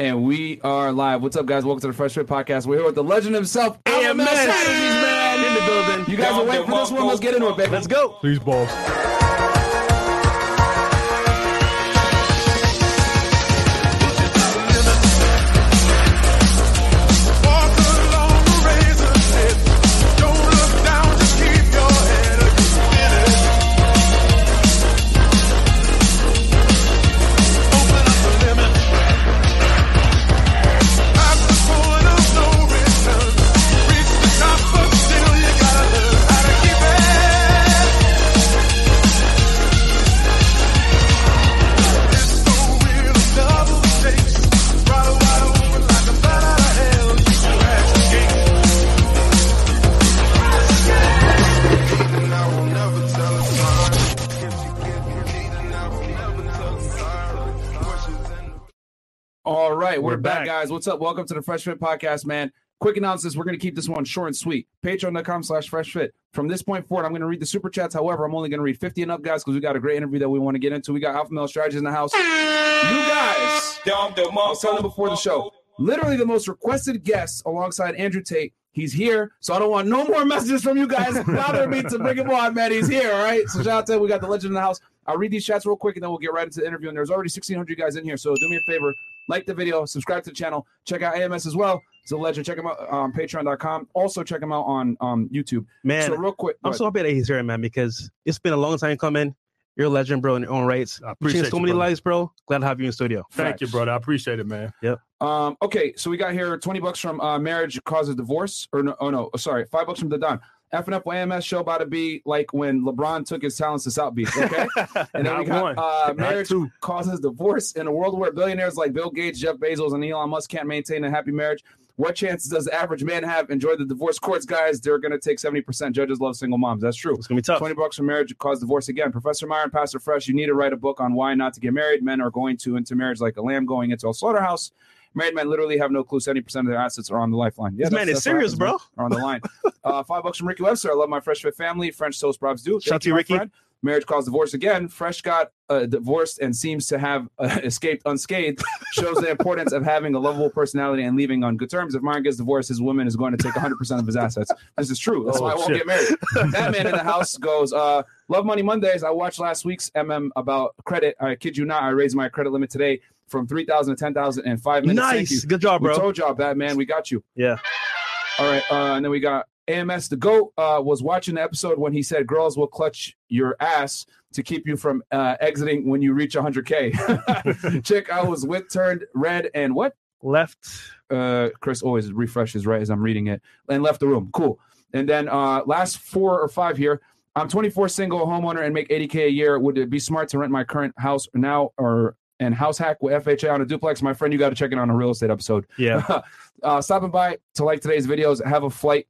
And we are live. What's up, guys? Welcome to the Fresh Fit Podcast. We're here with the legend himself, AMS. Strategies, man. In the building. You guys are waiting for this one. Let's get into it, baby. Let's go. Please, balls. Guys. What's up? Welcome to the Fresh Fit Podcast, man. Quick announcements. We're going to keep this one short and sweet. Patreon.com slash Fresh Fit. From this point forward, I'm going to read the super chats. However, I'm only going to read 50 and up, guys, because we got a great interview that we want to get into. We got Alpha Male Strategies in the house. You guys, I was telling them before the show, literally the most requested guest alongside Andrew Tate. He's here, so I don't want no more messages from you guys bothering me to bring him on, man. He's here, all right? So shout out to. We got the legend in the house. I'll read these chats real quick, and then we'll get right into the interview. And there's already 1,600 guys in here, so do me a favor, like the video, subscribe to the channel, check out AMS as well. It's a legend. Check him out on Patreon.com. Also check him out on um, YouTube. Man, so real quick, I'm so happy that he's here, man, because it's been a long time coming. You're a legend, bro, in your own rights. I You appreciate changed so you, many brother. lives, bro. Glad to have you in studio. Thank you, brother. I appreciate it, man. Yep. Um, okay, so we got here 20 bucks from uh, Marriage Causes Divorce. Or no, oh no, oh, sorry, five bucks from the Don. FNF AMS show about to be like when LeBron took his talents to South Beach. Okay. And then we got one. uh, marriage causes divorce in a world where billionaires like Bill Gates, Jeff Bezos, and Elon Musk can't maintain a happy marriage. What chances does the average man have? Enjoy the divorce courts, guys. They're going to take 70%. Judges love single moms. That's true. It's gonna be tough. 20 bucks for marriage cause divorce again. Professor Myron, Pastor Fresh, you need to write a book on why not to get married. Men are going to into marriage like a lamb going into a slaughterhouse. Married men literally have no clue. 70% of their assets are on the lifeline. Yeah, This man is serious, happens, bro. Are on the line. uh, five bucks from Ricky Webster. I love my Fresh Fit family. French toast probs do. Shout to you, Ricky. friend. Marriage caused divorce again. Fresh got uh, divorced and seems to have uh, escaped unscathed. Shows the importance of having a lovable personality and leaving on good terms. If Myron gets divorced, his woman is going to take 100% of his assets. This is true. That's Oh, why I won't shit. get married. that man in the house goes, uh, Love Money Mondays. I watched last week's MM about credit. I kid you not. I raised my credit limit today from 3000 to 10000 in five minutes. Nice. Good job, We bro. told y'all, Batman. We got you. Yeah. All right. Uh, and then we got AMS. The GOAT uh, was watching the episode when he said girls will clutch your ass to keep you from uh, exiting when you reach 100K. Chick, I was with turned red and what? Left. Uh, Chris always refreshes right as I'm reading it and left the room. Cool. And then uh, last four or five here. I'm 24, single, homeowner, and make 80k a year. Would it be smart to rent my current house now or and house hack with FHA on a duplex? My friend, you got to check it on a real estate episode Yeah. uh, stopping by to like today's videos. Have a flight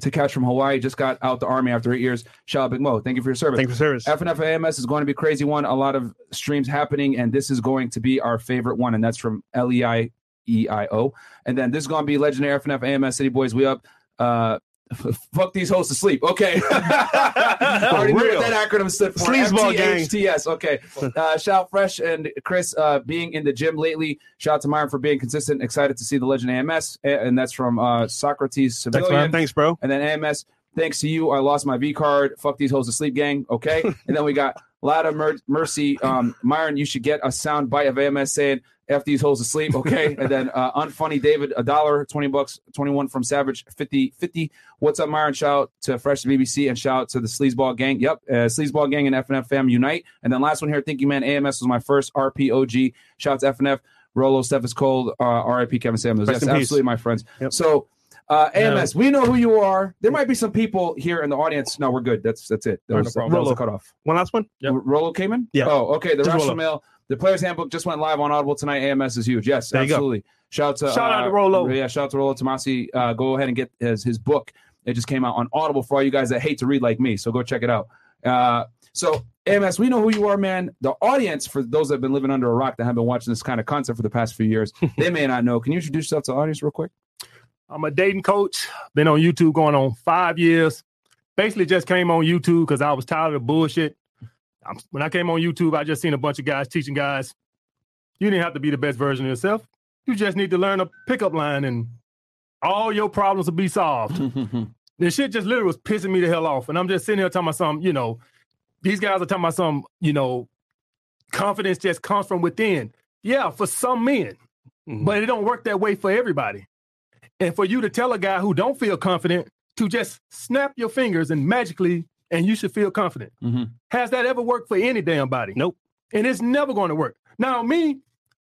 to catch from Hawaii. Just got out the army after eight years. Shout out Big Mo. Thank you for your service. Thank you for service. FNF AMS is going to be a crazy one. A lot of streams happening, and this is going to be our favorite one, and that's from L E I E I O. And then this is going to be legendary FNF AMS City Boys. We up. Uh, fuck these hosts to sleep. Okay. I already knew what that acronym stood for. Sleazeball gang. Okay. Uh, shout out Fresh and Chris uh, being in the gym lately. Shout out to Myron for being consistent. Excited to see the legend AMS. And that's from uh, Socrates Thanks, man. Thanks, bro. And then AMS, thanks to you, I lost my V card. Fuck these hoes to sleep, gang. Okay. and then we got a Lada Mer- Mercy. Um, Myron, you should get a sound bite of AMS saying, F these hoes to sleep. Okay. and then uh, Unfunny David, a dollar, 20 bucks, 21 from Savage, 50, 50. What's up, Myron? Shout out to Fresh BBC and shout out to the Sleazeball Gang. Yep. Uh, Sleazeball Gang and FNF fam unite. And then last one here, thank you, man. AMS was my first RPOG. Shout out to FNF. Rollo, Steph is cold. Uh, RIP Kevin Samuels. Rest Yes, in peace. absolutely, my friends. Yep. So, uh, AMS, we know who you are. There might be some people here in the audience. No, we're good. That's that's it. That No, no was, problem. that was a Rollo. One last one. Yep. Rollo came in. Yeah. Oh, okay. The Just rational Rollo. mail. The player's handbook just went live on Audible tonight. AMS is huge. Yes, There absolutely. Shout out to Shout out uh, to Rollo. Yeah, shout out to Rollo Tomassi. Uh, go ahead and get his his book. It just came out on Audible for all you guys that hate to read like me. So go check it out. Uh, so AMS, we know who you are, man. The audience, for those that have been living under a rock that have been watching this kind of content for the past few years, they may not know. Can you introduce yourself to the audience real quick? I'm a dating coach. Been on YouTube going on five years. Basically, just came on YouTube because I was tired of the bullshit. I'm, when I came on YouTube, I just seen a bunch of guys teaching guys. You didn't have to be the best version of yourself. You just need to learn a pickup line and all your problems will be solved. This shit just literally was pissing me the hell off. And I'm just sitting here talking about some, you know, these guys are talking about some, you know, confidence just comes from within. Yeah, for some men, Mhm. but it don't work that way for everybody. And for you to tell a guy who don't feel confident to just snap your fingers and magically, and you should feel confident. Mhm. Has that ever worked for any damn body? Nope. And it's never going to work. Now, me,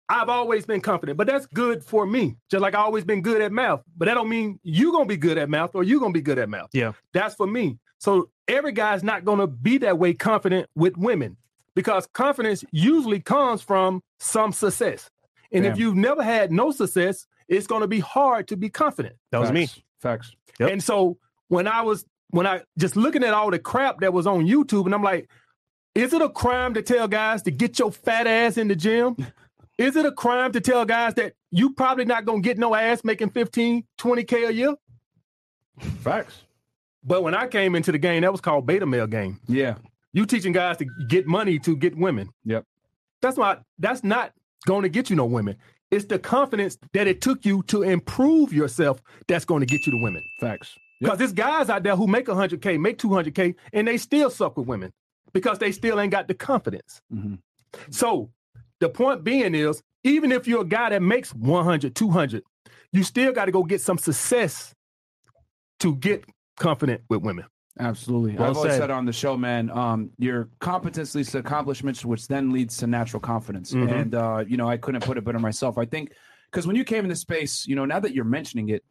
I've always been confident, but that's good for me. Just like I always been good at math. But that don't mean you gonna be good at math or you gonna be good at math. Yeah. That's for me. So every guy's not gonna be that way confident with women because confidence usually comes from some success. And if you've never had no success, it's gonna be hard to be confident. That was me. Facts. Facts. Yep. And so when I was when I just looking at all the crap that was on YouTube, and I'm like, is it a crime to tell guys to get your fat ass in the gym? Is it a crime to tell guys that you probably not gonna get no ass making 15, 20K a year? Facts. But when I came into the game, that was called beta male game. Yeah. You teaching guys to get money to get women. Yep. That's why that's not going to get you no women. It's the confidence that it took you to improve yourself that's going to get you the women. Facts. Because there's guys out there who make 100K, make 200K, and they still suck with women because they still ain't got the confidence. Mhm. So the point being is, even if you're a guy that makes 100, 200, you still got to go get some success to get confident with women. Absolutely. Well I've always said. said on the show, man, um, your competence leads to accomplishments, which then leads to natural confidence. Mhm. And, uh, you know, I couldn't put it better myself. I think because when you came into space, you know, now that you're mentioning it,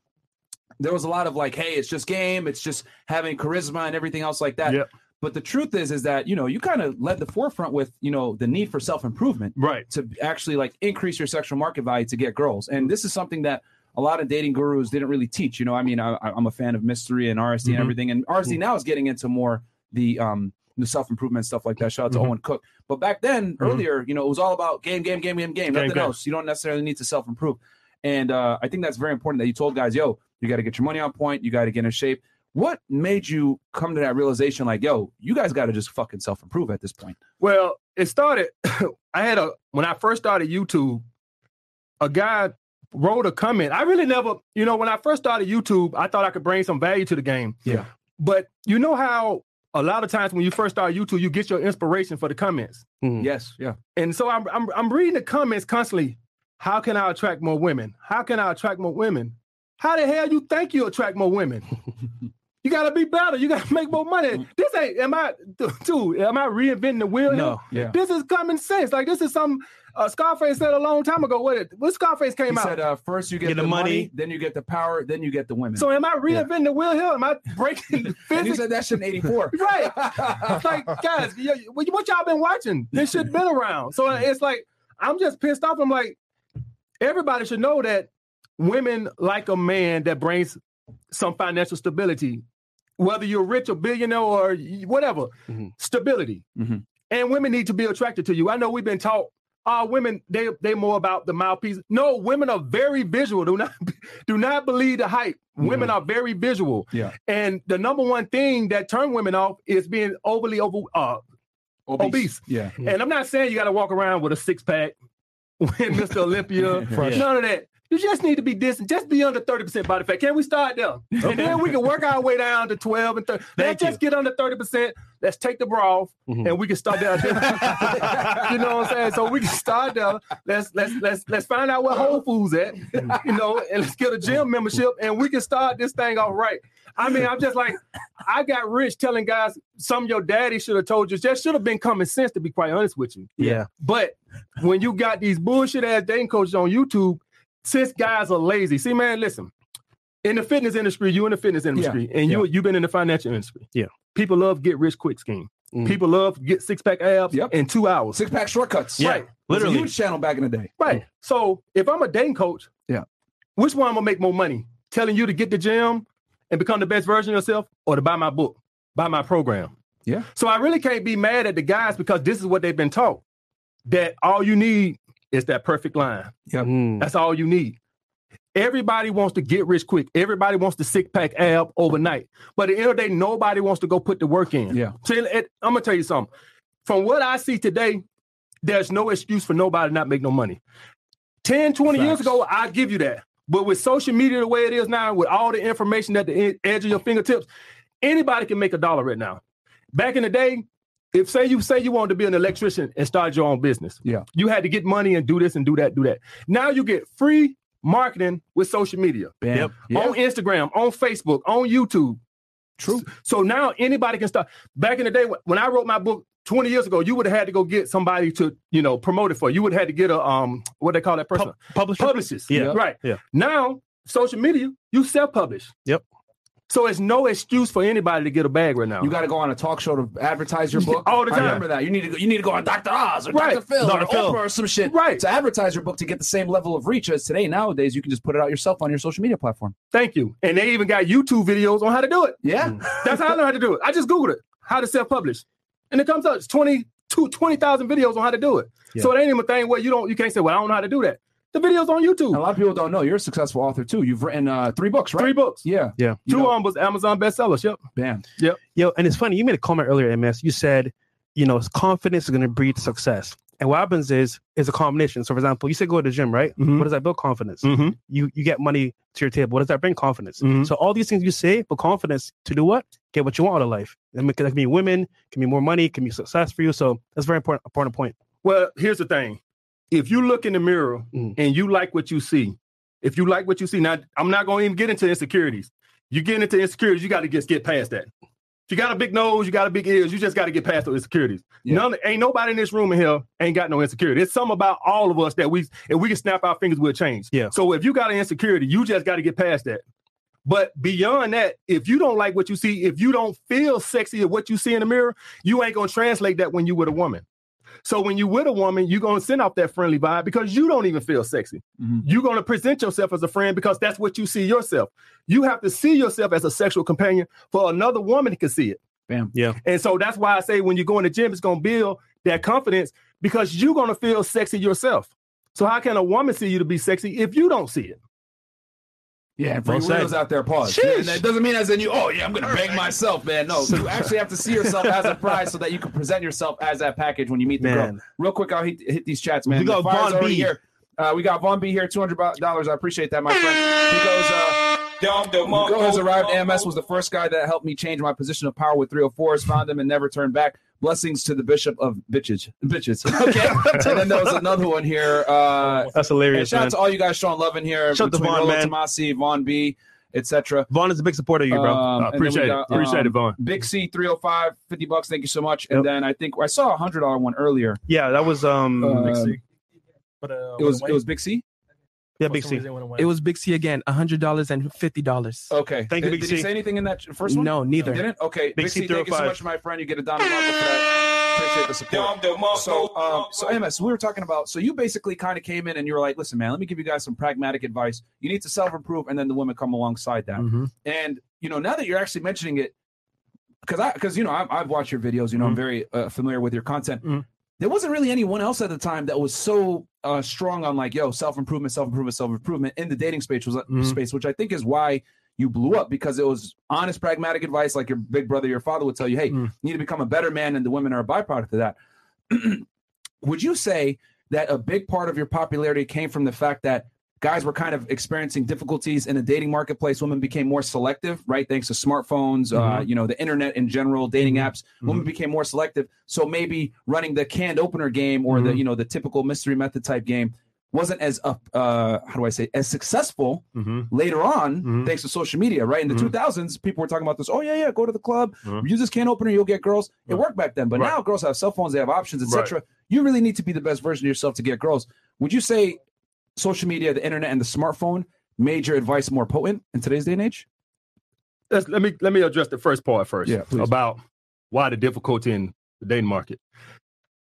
there was a lot of like, hey, it's just game, it's just having charisma and everything else like that. Yep. But the truth is, is that, you know, you kind of led the forefront with, you know, the need for self improvement Right. to actually like increase your sexual market value to get girls. And this is something that a lot of dating gurus didn't really teach. You know, I mean, I, I'm a fan of mystery and RSD Mhm. and everything, and RSD now is getting into more the um the self improvement stuff like that. Shout out to Mhm. Owen Cook. But back then, Mhm. earlier, you know, it was all about game, game, game, game, game. Nothing game. else. You don't necessarily need to self improve. And uh, I think that's very important that you told guys, yo, you got to get your money on point. You got to get in shape. What made you come to that realization? Like, yo, you guys got to just fucking self improve at this point. Well, it started. I had a when I first started YouTube, a guy wrote a comment. I really never, you know, when I first started YouTube, I thought I could bring some value to the game. Yeah. But you know how a lot of times when you first start YouTube, you get your inspiration for the comments. Mhm. Yes, yeah. And so I'm I'm I'm reading the comments constantly. How can I attract more women? How can I attract more women? How the hell you think you attract more women? you gotta be better. You gotta make more money. This ain't am I dude, am I reinventing the wheel? here? No. Yeah. This is common sense. Like this is some uh, Scarface said a long time ago. What it, what Scarface came He out. said, uh, first you get, Get the, the money, money. then you get the power, then you get the women. so am I reinventing the wheel here? Am I breaking the and you said that shit in 84. right. It's like, guys, y- what what y'all been watching? This shit been around. So it's like, I'm just pissed off. I'm like, everybody should know that women like a man that brings some financial stability, whether you're rich or billionaire or whatever, Mhm. stability. Mhm. And women need to be attracted to you. I know we've been taught, uh, women, they they more about the mouthpiece. No, women are very visual. Do not do not believe the hype. Women are very visual. Yeah. And the number one thing that turn women off is being overly over uh, Obese. Yeah. and I'm not saying you got to walk around with a six pack, win Mr. Olympia, none of that. You just need to be distant. Just be under 30% body fat. Can we start there? And then we can work our way down to 12 and 30. Thank Let's just get under 30%. Let's take the bra off Mhm. and we can start there. you know what I'm saying? So we can start there. Let's let's let's let's find out where Whole Foods at, you know, and let's get a gym membership and we can start this thing off right. I mean, I'm just like, I got rich telling guys some of your daddy should have told you. Just should have been common sense, to be quite honest with you. Yeah. But when you got these bullshit ass dating coaches on YouTube, since guys are lazy, see, man, listen. In the fitness industry, you in the fitness industry, and you you've been in the financial industry. Yeah. People love get rich quick scheme. Mhm. People love get six pack abs Yep. in two hours. Six pack shortcuts. Yeah, Right. Literally. huge channel back in the day. Right. So if I'm a dating coach, Yeah. which one I'm gonna make more money? Telling you to get the gym and become the best version of yourself, or to buy my book, buy my program. Yeah. So I really can't be mad at the guys because this is what they've been taught. That all you need is that perfect line. Mm. That's all you need. Everybody wants to get rich quick. Everybody wants the six pack ab overnight. But at the end of the day, nobody wants to go put the work in. Yeah. So it- I'm gonna tell you something. From what I see today, there's no excuse for nobody not make no money. 10, 20 years ago, I give you that. But with social media the way it is now, with all the information at the edge of your fingertips, anybody can make a dollar right now. Back in the day, if say you say you wanted to be an electrician and start your own business, Yeah. you had to get money and do this and do that, do that. Now you get free marketing with social media Bam. Yep. Yeah. on Instagram, on Facebook, on YouTube. True. So now anybody can start. Back in the day, when I wrote my book 20 years ago, you would have had to go get somebody to, you know, promote it for. You would have had to get a um, what they call that person, Pub- publisher. publicist. Yeah. right. Yeah. Now social media, you self-publish. Yep. So it's no excuse for anybody to get a bag right now. You got to go on a talk show to advertise your book All the I time. remember that. You need to go. You need to go on Dr. Oz or Right. Dr. Phil Dr. or Phil. Oprah or some shit Right. to advertise your book to get the same level of reach as today. Nowadays, you can just put it out yourself on your social media platform. Thank you. And they even got YouTube videos on how to do it. Yeah. Mm. That's how I know how to do it. I just Googled it, how to self-publish. And it comes up, it's 20, 20,000 videos on how to do it. So it ain't even a thing where you don't, you can't say, well, I don't know how to do that. The video's on YouTube. A lot of people don't know you're a successful author too. You've written uh, three books, right? Three books. Yeah. Yeah. Two of them was Amazon bestsellers. Yep. bam. Yep. Yo, and it's funny. You made a comment earlier, MS. You said, you know, confidence is going to breed success. And what happens is, is a combination. So, for example, you said go to the gym, right? Mhm. What does that build confidence? Mm-hmm. You you get money to your table. What does that bring confidence? Mhm. So all these things you say, but confidence to do what? Get what you want out of life. I mean, that can be women, can be more money, can be success for you. So that's a very important important point. Well, here's the thing. If you look in the mirror Mhm. and you like what you see, if you like what you see, now I'm not going to even get into insecurities. You get into insecurities, you got to just get past that. If you got a big nose, you got a big ears, you just got to get past those insecurities. Yeah. None, ain't nobody in this room in here ain't got no insecurity. It's something about all of us that we, if we can snap our fingers, we'll change. Yeah. So if you got an insecurity, you just got to get past that. But beyond that, if you don't like what you see, if you don't feel sexy at what you see in the mirror, you ain't gonna translate that when you with a woman. So when you with a woman, you're gonna send off that friendly vibe because you don't even feel sexy. Mhm. You're gonna present yourself as a friend because that's what you see yourself. You have to see yourself as a sexual companion for another woman to see it. Bam. Yeah. And so that's why I say when you go in the gym, it's gonna build that confidence because you're gonna feel sexy yourself. So how can a woman see you to be sexy if you don't see it? Yeah, and for Well you said. out there, pause. Sheesh. And that doesn't mean as in you, oh yeah, I'm gonna bang myself, man. No, you actually have to see yourself as a prize so that you can present yourself as that package when you meet the girl. Man. Real quick, I'll hit, hit these chats, man. We got fire's Vaughn B. here. Uh, we got Vaughn B here, two hundred dollars. I appreciate that, my friend. He goes, uh, the girl has arrived. AMS was the first guy that helped me change my position of power with 304s. Found him and never turned back. Blessings to the bishop of bitches. Bitches. Okay. and then there was another one here. Uh, That's and hilarious, shout out to all you guys showing love in here. Shout out to between Vaughn, Rollo man. Tomassi, Vaughn B, etc. Vaughn is a big supporter of you, bro. Um, I and then appreciate we it. got, Appreciate it, um, Vaughn. Big C 305, 50 bucks. Thank you so much. Yep. And then I think I saw a hundred dollar one earlier. yeah, that was um, Uh, Big C. But, uh, It was it was Big C. yeah, Big C. It was Big C again, hundred dollars and fifty dollars. Okay. Thank you, did, Big did he say anything in that first one? No, neither. Didn't? Okay. Big, Big C, C thank you so much, my friend. You get a Donald Marco for that. Appreciate the support. So, um, so MS, we were talking about. So you basically kind of came in and you were like, "Listen, man, let me give you guys some pragmatic advice. You need to self improve, and then the women come alongside that." Mm-hmm. And you know, now that you're actually mentioning it, because I, because you know, I've, I've watched your videos. You know, I'm very uh, familiar with your content. Mhm. There wasn't really anyone else at the time that was so uh, strong on like, yo, self improvement, self improvement, self improvement in the dating space was Mhm. space, which I think is why you blew up because it was honest, pragmatic advice, like your big brother, your father would tell you, hey, Mhm. you need to become a better man, and the women are a byproduct of that. would you say that a big part of your popularity came from the fact that guys were kind of experiencing difficulties in the dating marketplace. Women became more selective right? Thanks to smartphones uh, you know the internet in general dating apps women became more selective. So maybe running the canned opener game or the Mhm. you know the typical mystery method type game wasn't as up uh how do i say as successful Mm-hmm. later on Mhm. thanks to social media right? In the Mhm. 2000s people were talking about this oh yeah yeah go to the club. Use this can opener you'll get girls. It worked back then but Right. now girls have cell phones they have options Right. etc you really need to be the best version of yourself to get girls. Would you say social media the internet and the smartphone made your advice more potent in today's day and age Let's, let me let me address the first part first. Yeah, please. About why the difficulty in the dating market.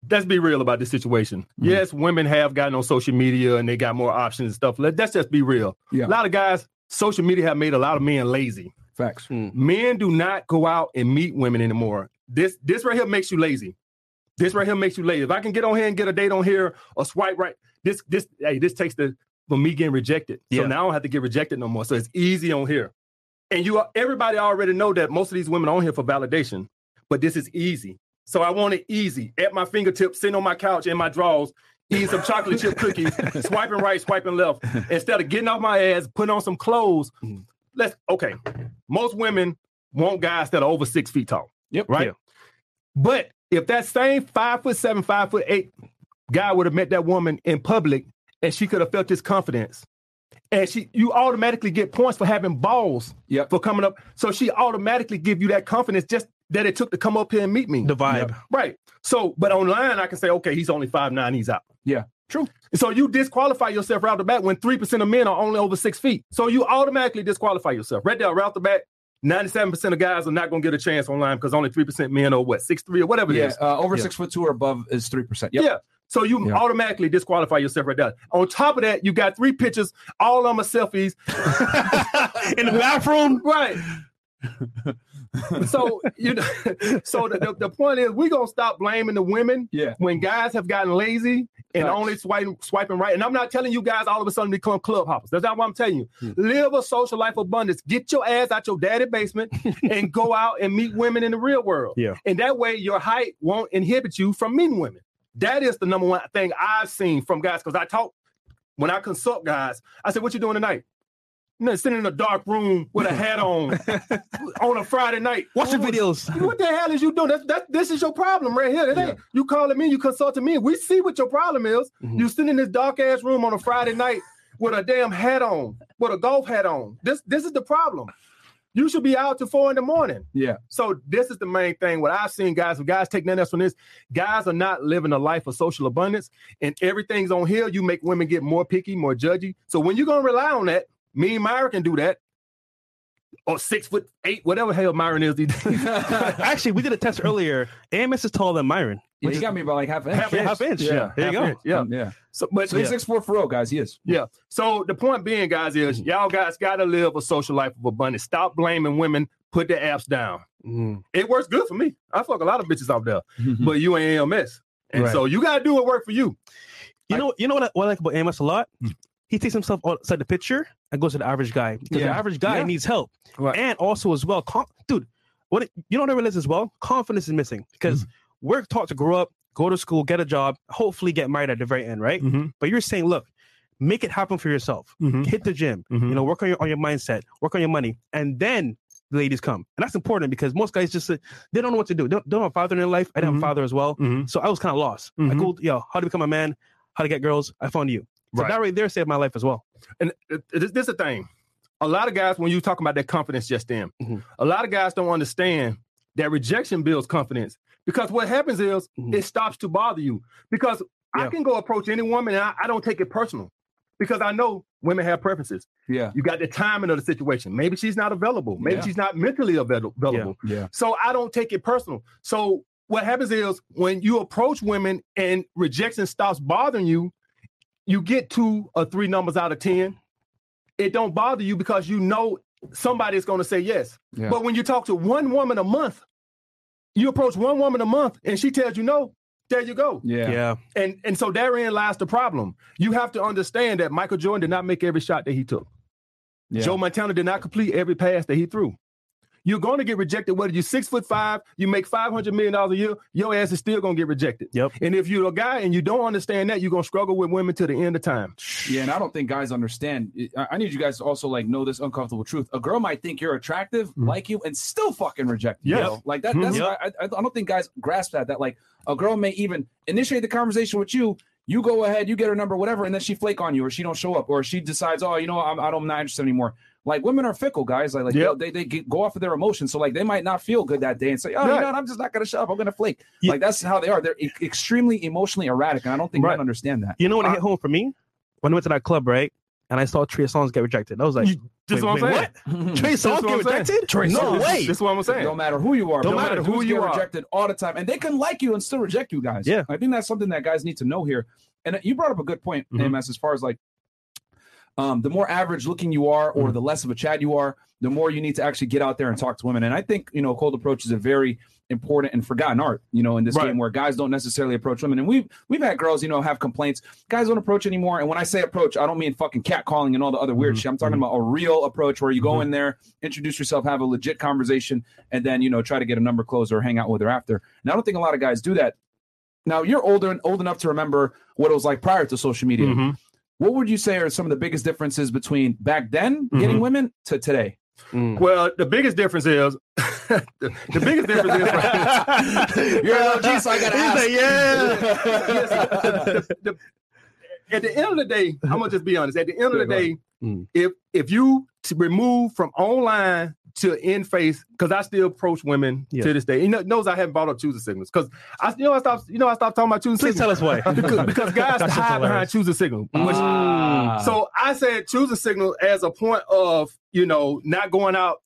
Let's be real about this situation. Mhm. Yes, women have gotten on social media and they got more options and stuff. Let, let's just be real. Yeah. A lot of guys, social media have made a lot of men lazy. facts Men do not go out and meet women anymore. This this right here makes you lazy. This right here makes you lazy. If I can get on here and get a date on here or swipe right, this this hey, this takes the for me getting rejected. So now I don't have to get rejected no more. So it's easy on here. And you everybody already know that most of these women are on here for validation, but this is easy. So I want it easy at my fingertips, sitting on my couch in my drawers. eating some chocolate chip cookies, swiping right, swiping left, instead of getting off my ass, putting on some clothes. Mhm. Let's okay. Most women want guys that are over six feet tall. Yep. Right. Yeah. But if that same five foot seven, five foot eight guy would have met that woman in public and she could have felt his confidence. And she you automatically get points for having balls Yep. for coming up. So she automatically give you that confidence just that it took to come up here and meet me. The vibe. Right. So, but online, I can say, okay, he's only five nine, he's out. Yeah. True. So you disqualify yourself right off the bat when three percent of men are only over six feet. So you automatically disqualify yourself right there, right off the bat. Ninety-seven percent of guys are not going to get a chance online because only three percent men are what six three or whatever it Yeah. is. Uh, over Yeah. six foot two or above is three percent. Yep. Yeah. So you Yeah. automatically disqualify yourself right there. On top of that, you got three pictures, all of them are selfies. In the bathroom. Right. so you know, so the, the, point is we're gonna stop blaming the women Yeah. when guys have gotten lazy and Facts. only swiping swiping right. And I'm not telling you guys all of a sudden become club hoppers. That's not what I'm telling you. Hmm. Live a social life of abundance. Get your ass out your daddy basement and go out and meet women in the real world. Yeah. And that way your height won't inhibit you from meeting women. That is the number one thing I've seen from guys because I talk when I consult guys. I said, "What you doing tonight?" No, sitting in a dark room with a hat on on a Friday night. Watching What- videos. What the hell is you doing? That's, that, this is your problem right here. It ain't- You calling me, you consulting me. We see what your problem is. Mhm. You sitting in this dark ass room on a Friday night with a damn hat on, with a golf hat on. This this is the problem. You should be out till four in the morning. Yeah. So this is the main thing. What I've seen, guys, when guys take nothing else from this, guys are not living a life of social abundance, and everything's on here. You make women get more picky, more judgy. So when you're gonna rely on that, me and Myron can do that. Or six foot eight, whatever hell Myron is. these. Actually, we did a test earlier. AMS is taller than Myron. Yeah, which you is- got me by like half an inch. Half- half inch, yeah. There you go. inch, yeah. Um, yeah. So, but So he's yeah. six four for real, guys. He is. Yeah. So the point being, guys, is y'all guys got to live a social life of abundance. Stop blaming women. Put their apps down. Mhm. It works good for me. I fuck a lot of bitches out there, but you ain't AMS, and Right. so you got to do what work for you. You know, you know what I, what I like about AMS a lot? He takes himself outside the picture and goes to the average guy because Yeah. the average guy Yeah. needs help, Right. and also as well, com- dude. What it- you don't ever realize as well, confidence is missing because Hmm. we're taught to grow up, go to school, get a job, hopefully get married at the very end, right? Mm-hmm. But you're saying, look, make it happen for yourself. Mhm. Hit the gym, you know, work on your on your mindset, work on your money, and then the ladies come. And that's important because most guys just uh, they don't know what to do. They don't, they don't have a father in their life. I didn't have a father as well. Mhm. So I was kind of lost. I googled, yo, how to become a man, how to get girls. I found you. So Right. that right there saved my life as well. And this, this is the thing. A lot of guys, when you talk about that confidence just then, Mhm. a lot of guys don't understand that rejection builds confidence. Because what happens is Mhm. it stops to bother you. Because I can go approach any woman and I, I don't take it personal. Because I know women have preferences. Yeah. You got the timing of the situation. Maybe she's not available. Maybe Yeah. she's not mentally avail- available. Yeah. So I don't take it personal. So what happens is when you approach women and rejection stops bothering you, you get two or three numbers out of 10. It don't bother you because you know somebody's going to say yes. Yeah. But when you talk to one woman a month, you approach one woman a month and she tells you no, there you go. Yeah. Yeah. And and so therein lies the problem. You have to understand that Michael Jordan did not make every shot that he took. Yeah. Joe Montana did not complete every pass that he threw. You're going to get rejected whether you're six foot five, you make five hundred million dollars a year. Your ass is still going to get rejected. Yep. And if you're a guy and you don't understand that, you're going to struggle with women to the end of time. Yeah, and I don't think guys understand. I I need you guys to also like know this uncomfortable truth. A girl might think you're attractive, Mhm. like you, and still fucking reject you. Yes. yo. like that. Mhm. That's Yep. I, I, I don't think guys grasp that. That like a girl may even initiate the conversation with you. You go ahead, you get her number, whatever, and then she flake on you, or she don't show up, or she decides, oh, you know, I'm, I don't, I'm not interested anymore. Like women are fickle, guys. Like, like Yep. they they get, go off of their emotions. So like they might not feel good that day and say, oh, you know, what, I'm just not gonna show up. I'm gonna flake. Yeah. Like that's how they are. They're e- extremely emotionally erratic, and I don't think Right. men understand that. You know when it Uh, hit home for me? When I went to that club, right? And I saw Trey Songz get rejected. I was like, You- This is wait, what I'm wait, saying. what? Trey That's Songz get I'm saying. rejected? Trey no Songz. way. This is what I'm saying. Don't matter who you are. Don't bro. matter who you are. Rejected all the time, and they can like you and still reject you guys. Yeah. I think that's something that guys need to know here. And you brought up a good point, Mhm. AMS, as far as like, um, the more average looking you are, or Mhm. the less of a Chad you are, the more you need to actually get out there and talk to women. And I think you know, cold approach is a very important and forgotten art. You know, in this Right. game where guys don't necessarily approach women, and we've we've had girls, you know, have complaints. Guys don't approach anymore. And when I say approach, I don't mean fucking catcalling and all the other weird Mhm. shit. I'm talking about a real approach where you go Mhm. in there, introduce yourself, have a legit conversation, and then you know try to get a number closed or hang out with her after. And I don't think a lot of guys do that. Now you're older and old enough to remember what it was like prior to social media. Mhm. What would you say are some of the biggest differences between back then Mm-hmm. getting women to today? Mm. Well, the biggest difference is the, the biggest difference is You're an OG, so I gotta ask. the- the- at the end of the day, I'm gonna just be honest. At the end of the day, Mm. if if you to remove from online to in face, because I still approach women to this day. He kno- knows I haven't brought up choosing signals because I you know I stopped you know I stopped talking about choosing Please signals tell us why. because, because guys hide behind choosing signal. Which, Ah. so I said choosing signal as a point of you know not going out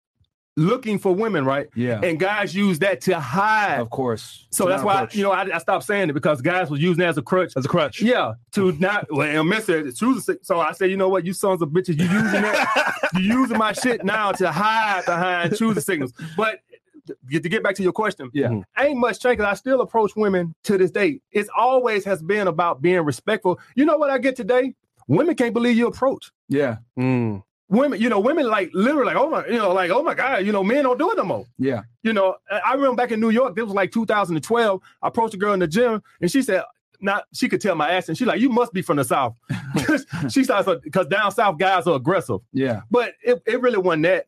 looking for women, right? yeah, And guys use that to hide. of course. So that's why approach. you know I, I stopped saying it because guys was using it as a crutch. As a crutch. Yeah, to not well, and Miss said choosing. sig- So I said, you know what, you sons of bitches, you using that, you using my shit now to hide behind choose choosing signals. But to to get back to your question, Yeah. Mhm. ain't much change. 'cause I still approach women to this day. It's always has been about being respectful. You know what I get today? Women can't believe you approach. yeah, Mm. Women, you know, women like literally like, oh my, you know, like, oh my God, you know, men don't do it no more. yeah. You know, I remember back in New York, this was like 2012. I approached a girl in the gym and she said, not she could tell my accent. She's like, you must be from the South. she starts because down south guys are aggressive. Yeah. But it, it really wasn't that.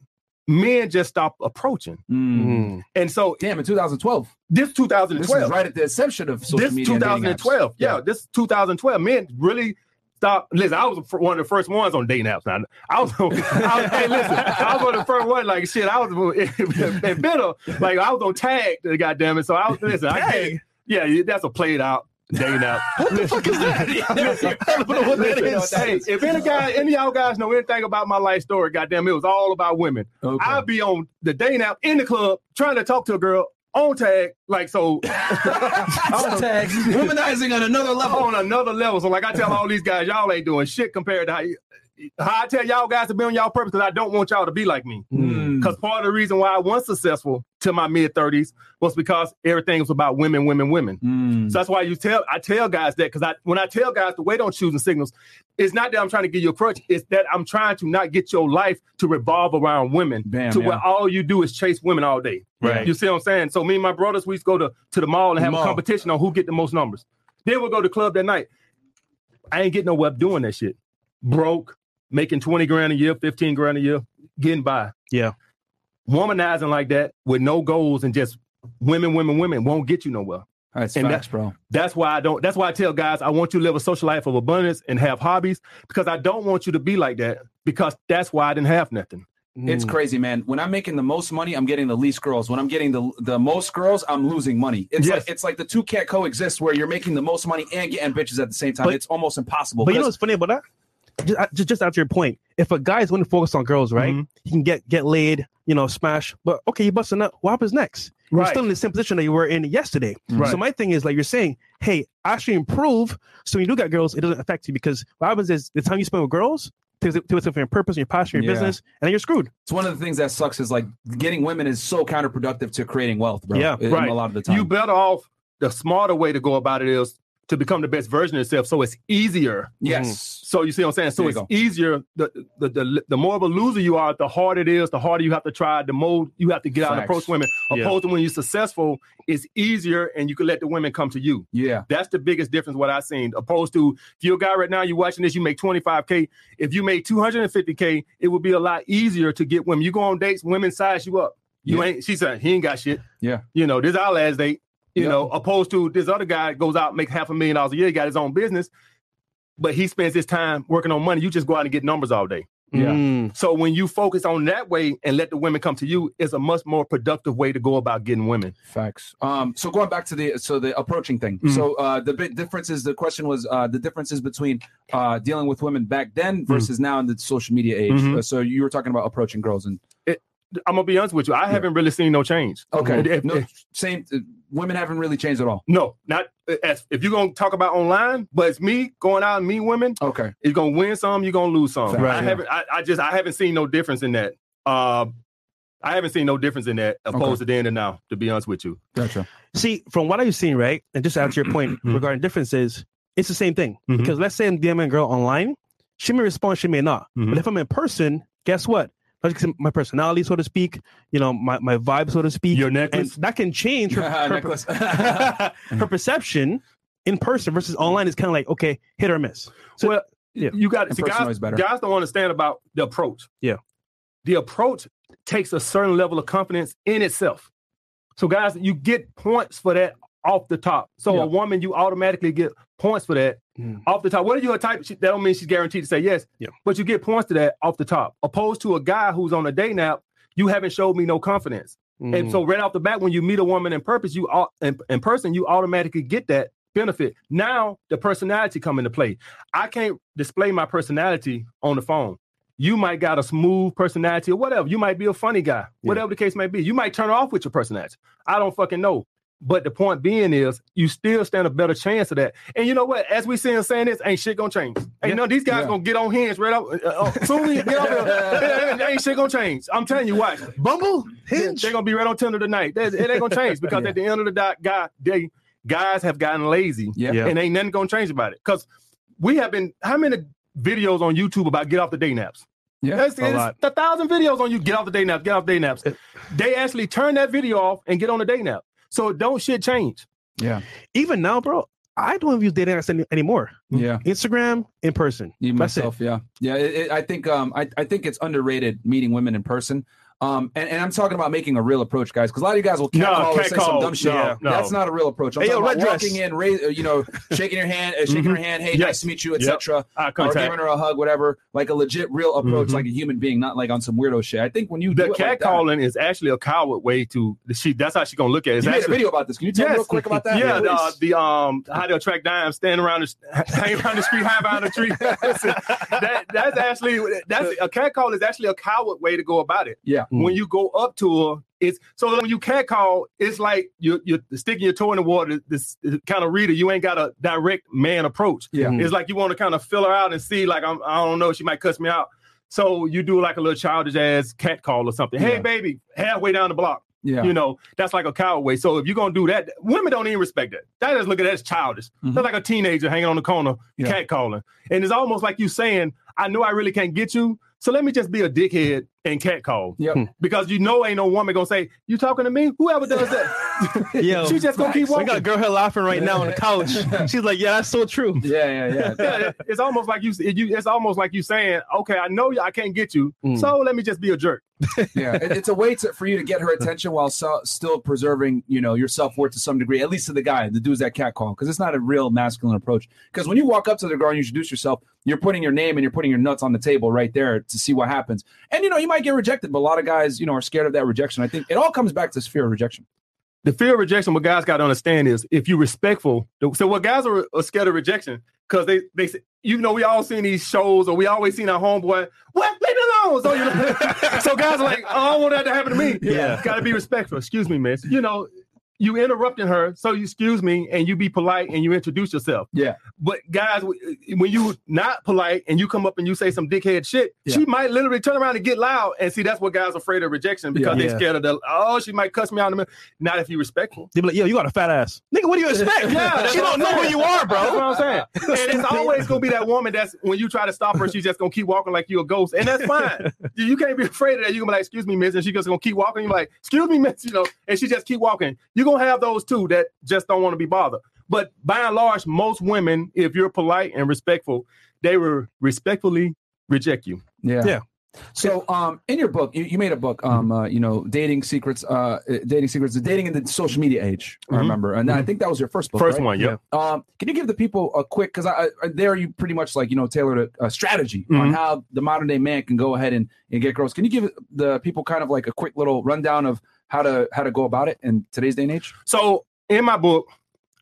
Men just stopped approaching. Mm. Mm. And so Damn, in 2012. this This 2012. is right at the inception of social this media. apps. 2012. Yeah, this 2012. Men really stopped. Listen, I was one of the first ones on dating apps. Now, I was, I was hey, listen, I was one of the first ones. Like shit, I was and bitter. Like I was on tag. Goddamn it. So I was listen. I can't, yeah, that's a played out dating app. what the fuck is that? I don't know what that is. Hey, if any guy, any of y'all guys know anything about my life story, goddamn, it was all about women. Okay. I'd be on the dating app in the club trying to talk to a girl on tag, like so. Tag. Womanizing on another level. on another level. So like I tell all these guys, y'all ain't doing shit compared to how, you, how I tell y'all guys to be on y'all purpose because I don't want y'all to be like me. Mm. Because part of the reason why I was successful to my mid thirties was because everything was about women, women, women. Mm. So that's why you tell I tell guys that because I when I tell guys to wait on choosing signals, it's not that I'm trying to give you a crutch, it's that I'm trying to not get your life to revolve around women Bam, to yeah. where all you do is chase women all day. Right. You see what I'm saying? So me and my brothers, we used to go to, to the mall and have Mall. a competition on who get the most numbers. Then we'll go to the club that night. I ain't getting no web doing that shit. Broke, making 20 grand a year, 15 grand a year, getting by. Yeah. Womanizing like that with no goals and just women, women, women won't get you nowhere. That's and facts, bro. That's why I don't. That's why I tell guys I want you to live a social life of abundance and have hobbies because I don't want you to be like that because that's why I didn't have nothing. It's Mm. crazy, man. When I'm making the most money, I'm getting the least girls. When I'm getting the the most girls, I'm losing money. It's Yes. like it's like the two can't coexist where you're making the most money and getting bitches at the same time. But- it's almost impossible. But you know what's funny about that? Just, uh, just, just after your point, if a guy is going to focus on girls, right? Mhm. He can get get laid, you know, smash. But okay, you busting up. What happens next? You're Right. still in the same position that you were in yesterday. Right. So my thing is like you're saying, hey, actually improve. So when you do get girls, it doesn't affect you because what happens is the time you spend with girls takes it takes it from your purpose, your passion, your Yeah. business, and then you're screwed. it's one of the things that sucks is like getting women is so counterproductive to creating wealth, bro. Yeah, in- right. A lot of the time. You better off. The smarter way to go about it is to become the best version of yourself, so it's easier. yes. Mm-hmm. So you see what I'm saying? So There you it's easier. The, the the the more of a loser you are, the harder it is. The harder you have to try. The more you have to get out and approach women. Yeah. Opposed to when you're successful, it's easier and you can let the women come to you. Yeah. That's the biggest difference. What I've seen. Opposed to if you're a guy right now, you're watching this, you make 25k. If you made 250k, it would be a lot easier to get women. You go on dates, women size you up. You Yeah. ain't. She said he ain't got shit. Yeah. You know, this our last date. You Yeah. know, opposed to this other guy goes out makes half a million dollars a year, he got his own business, but he spends his time working on money. You just go out and get numbers all day. Yeah. Mm. So when you focus on that way and let the women come to you, it's a much more productive way to go about getting women. Facts. Um, so going back to the so the approaching thing. Mhm. So uh, the big difference is the question was uh, the differences between uh, dealing with women back then versus now in the social media age. Mhm. Uh, so you were talking about approaching girls and I'm gonna be honest with you. I haven't really seen no change. okay, If- no, if- same. Uh, women haven't really changed at all. no, not as if you're gonna talk about online, but it's me going out and meet women. Okay, You're gonna win some, you're gonna lose some. Right, I yeah. haven't. I, I just I haven't seen no difference in that. Um, I haven't seen no difference in that opposed to then and now. To be honest with you. gotcha. See, from what I've seen, right, and just to answer your point regarding differences, it's the same thing. Mhm. Because let's say I'm DMing a girl online, she may respond, she may not. Mhm. But if I'm in person, guess what? Like my personality, so to speak, you know, my, my vibe, so to speak, Your and that can change her, her, Necklace. her perception in person versus online is kind of like okay, hit or miss. So- well, yeah. you got In see, guys, guys don't understand about the approach. Yeah. The approach takes a certain level of confidence in itself. So, guys, you get points for that off the top. So, Yeah. a woman, you automatically get points for that Mm. off the top. what Whether you're a type, she- that don't mean she's guaranteed to say yes. Yeah. But you get points to that off the top. Opposed to a guy who's on a day nap, you haven't showed me no confidence. And Mm. so right off the bat, when you meet a woman in purpose, you au- in, in person, you automatically get that benefit. Now the personality come into play. I can't display my personality on the phone. You might got a smooth personality or whatever. You might be a funny guy, whatever the case may be. You might turn off with your personality. I don't fucking know. But the point being is, you still stand a better chance of that. And you know what? As we see him saying this, ain't shit gonna change. Ain't Yeah. none these guys Yeah. gonna get on hands right up. Uh, uh, soon get off here, ain't- ain't shit gonna change. I'm telling you what. Bumble, Hinge. They're gonna be right on Tinder tonight. They- It ain't gonna change because Yeah. at the end of the day, guy, they guys have gotten lazy, Yeah. Yeah. and ain't nothing gonna change about it. Because we have been how many videos on YouTube about get off the day naps? Yeah. That's, A it's lot. a thousand videos on you get off the day naps, get off the day naps. They actually turn that video off and get on the day nap. So don't shit change. Yeah. Even now, bro, I don't use dating apps any, anymore. Yeah. Instagram in person. Even myself, yeah, yeah. It, it, I think um, I, I think it's underrated meeting women in person. Um, and, and I'm talking about making a real approach, guys, because a lot of you guys will No, catcall or say some dumb shit. No, no. That's not a real approach. I'm Hey, yo, talking about walking in, raise, uh, you know, shaking your hand, uh, shaking her hand, hey, nice to meet you, Yep. etc. Eye Or giving her a hug, whatever, like a legit, real approach, Mhm. like a human being, not like on some weirdo shit. I think when you The do it cat like calling is actually a coward way to she. That's how she's gonna look at it. It's you made a video about this. Can you tell me real quick about that? Yeah, the, uh, the um how to attract dimes, stand around the hang around the street, high behind the tree. That that's actually that's a cat call is actually a coward way to go about it. Yeah. When you go up to her, it's so when you cat call, it's like you're you're sticking your toe in the water. This, this kind of reader, you ain't got a direct man approach. Yeah. It's like you want to kind of fill her out and see, like I'm, I don't know, she might cuss me out. So you do like a little childish ass cat call or something. Hey, baby, halfway down the block. yeah. You know, that's like a coward way. So if you're gonna do that, women don't even respect that. That is look at that as childish. Mhm. That's like a teenager hanging on the corner, Yeah. cat calling. And it's almost like you saying, I know I really can't get you, so let me just be a dickhead and cat call. Yep. Because you know ain't no woman gonna say, You talking to me? Whoever does that. Yo, she just gonna keep we got a girl here laughing right now on the couch. She's like, "Yeah, that's so true." Yeah, yeah, yeah. Yeah, it- it's almost like you, you. It's almost like you saying, "Okay, I know I can't get you, Mm. so let me just be a jerk." yeah, it- it's a way to, for you to get her attention while so, still preserving, you know, your self worth to some degree. At least to the guy, the dude's that cat call, because it's not a real masculine approach. Because when you walk up to the girl and you introduce yourself, you're putting your name and you're putting your nuts on the table right there to see what happens. And you know, you might get rejected, but a lot of guys, you know, are scared of that rejection. I think it all comes back to this fear of rejection. the fear of rejection, what guys got to understand is if you're respectful. So what guys are, are scared of rejection because they they say- you know we all seen these shows or we always seen our homeboy what leave me alone. So you know, so guys are like oh, I don't want that to happen to me. Yeah. got to be respectful. Excuse me, miss. You know. You interrupting her, so you excuse me, and you be polite and you introduce yourself. Yeah. But guys, when you not polite and you come up and you say some dickhead shit, Yeah. she might literally turn around and get loud. And see, that's what guys are afraid of rejection because Yeah. they're scared of the oh, she might cuss me out in the middle. Not if you respectful. They be like, "Yo, you got a fat ass, nigga. What do you expect? Yeah, she don't know who you are, bro. That's what. I'm saying. And it's always gonna be that woman that's when you try to stop her, she's just gonna keep walking like you a ghost. And that's fine. you you can't be afraid of that. You're gonna be like, excuse me, miss, and she just gonna keep walking. You're like, excuse me, miss, you know, and she just keep walking. You're gonna have those two that just don't want to be bothered. But by and large, most women, if you're polite and respectful, they will respectfully reject you. Yeah. Yeah. So, um, in your book, you, you made a book, um, uh, you know, dating secrets, uh, dating secrets, the dating in the social media age. I Mhm. remember, and I think that was your first book. First right? one, yep. Um, can you give the people a quick? Because I, I there you pretty much like you know tailored a, a strategy on Mhm. how the modern day man can go ahead and, and get girls. Can you give the people kind of like a quick little rundown of how to how to go about it in today's day and age? So in my book,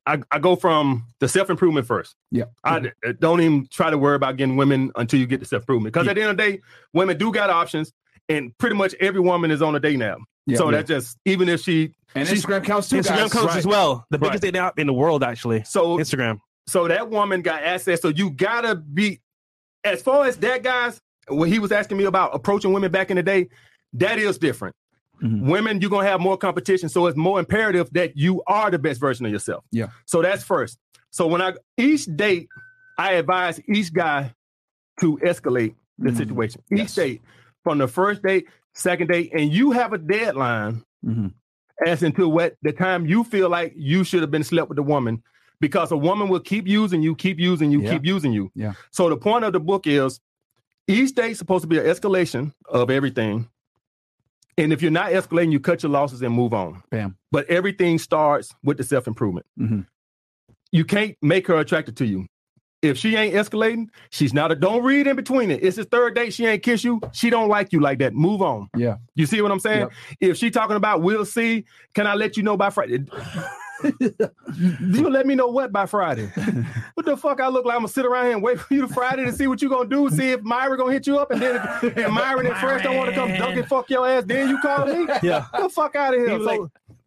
I, I go from the self improvement first. Yeah. I d- don't even try to worry about getting women until you get to self improvement. Because at the end of the day, women do got options, and pretty much every woman is on a day now. Yeah. so Yeah. that just even if she And she's- Instagram counts too. Instagram guys. counts right. as well. The Right. biggest dating app in the world, actually. so Instagram. so that woman got access. So you gotta be as far as that guys. When he was asking me about approaching women back in the day, that is different. Mhm. Women, you're gonna have more competition, so it's more imperative that you are the best version of yourself. Yeah. So that's first. So when I each date, I advise each guy to escalate the Mhm. situation. Each Yes. date, from the first date, second date, and you have a deadline Mhm. as into what the time you feel like you should have been slept with the woman because a woman will keep using you, keep using you, Yeah. keep using you. Yeah. So the point of the book is each date's supposed to be an escalation of everything. And if you're not escalating, you cut your losses and move on. Bam. But everything starts with the self improvement. Mhm. You can't make her attracted to you. If she ain't escalating, she's not a. Don't read in between it. It's his third date. She ain't kiss you. She don't like you like that. Move on. Yeah. You see what I'm saying? Yep. If she talking about we'll see, can I let you know by Friday? you let me know what by Friday? What the fuck I look like? I'm gonna sit around here and wait for you to Friday to see what you gonna do. See if Myron gonna hit you up, and then if, and Myron at first don't want to come dunk and fuck your ass, then you call me. Yeah. Get the fuck out of here. He So, like,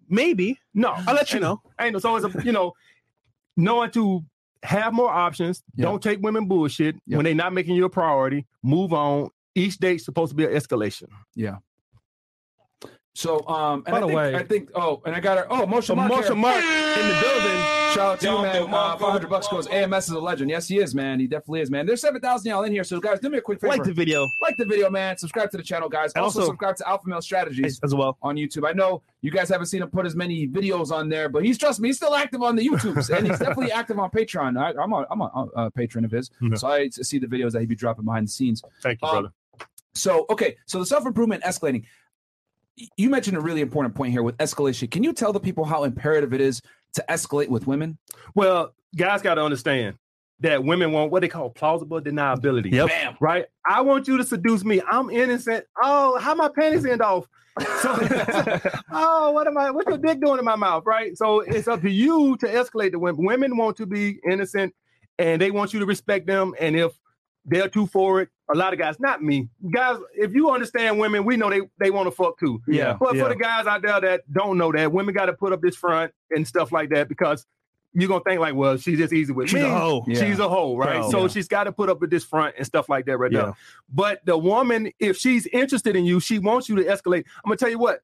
maybe. no, I'll let you know. Ain't no. So it's a you know knowing to have more options. Yeah. Don't take women bullshit Yeah. when they're not making you a priority. Move on. Each date's supposed to be an escalation. So, um, and By I the think, way- I think, oh, and I got her. Oh, Moshe So Mark. Marsha. Mark in the building. Shout out to you, man. Uh, 500 bucks goes. AMS is a legend. Yes, he is, man. He definitely is, man. There's 7,000 y'all in here. So, guys, do me a quick favor. Like the video like the video, man. Subscribe to the channel, guys. And Also, also- subscribe to Alpha Male Strategies as well. on YouTube. I know you guys haven't seen him put as many videos on there, but he's trust me, he's still active on the YouTubes and he's definitely active on Patreon. I, I'm a I'm a uh, patron of his, Yeah. so I see the videos that he be dropping behind the scenes. Thank you, Um, brother. So okay, so the self improvement escalating. Y- You mentioned a really important point here with escalation. Can you tell the people how imperative it is to escalate with women? Well, guys got to understand that women want what they call plausible deniability. Yep. Bam. Right? I want you to seduce me. I'm innocent. Oh, how my panties end off? So, oh, what am I? What's your dick doing in my mouth? Right? So it's up to you to escalate the women. Women want to be innocent, and they want you to respect them. And if they're too forward, a lot of guys, not me, guys. If you understand women, we know they they want to fuck too. Yeah. But yeah. for the guys out there that don't know that, women got to put up this front and stuff like that because you're gonna think like, well, she's just easy with me. She's me. a hoe. Yeah. She's a hoe, right? Bro. so Yeah. she's got to put up with this front and stuff like that right Yeah. there. But the woman, if she's interested in you, she wants you to escalate. I'm gonna tell you what.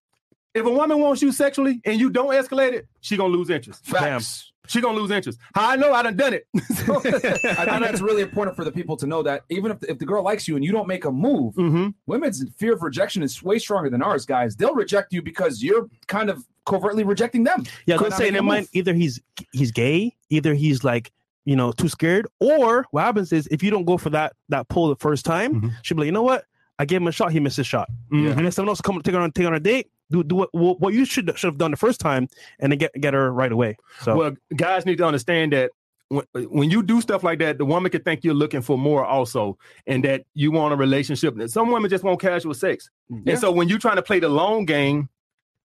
If a woman wants you sexually and you don't escalate it, she gonna lose interest. Facts. She gonna lose interest. How I know I done done it. So- I think that's really important for the people to know that even if the, if the girl likes you and you don't make a move, Mhm. women's fear of rejection is way stronger than ours, guys. They'll reject you because you're kind of covertly rejecting them. Yeah, By I'm not saying it might either he's he's gay, either he's like you know too scared, or what happens is if you don't go for that that pull the first time, Mhm. she'll be like, you know what, I gave him a shot, he missed his shot, Mhm. and then someone else come take her on take her on a date, do do what what what you should should have done the first time, and then get get her right away. So Well, guys need to understand that when, when you do stuff like that, the woman could think you're looking for more also, and that you want a relationship. Some women just want casual sex, Yeah. and so when you're trying to play the long game,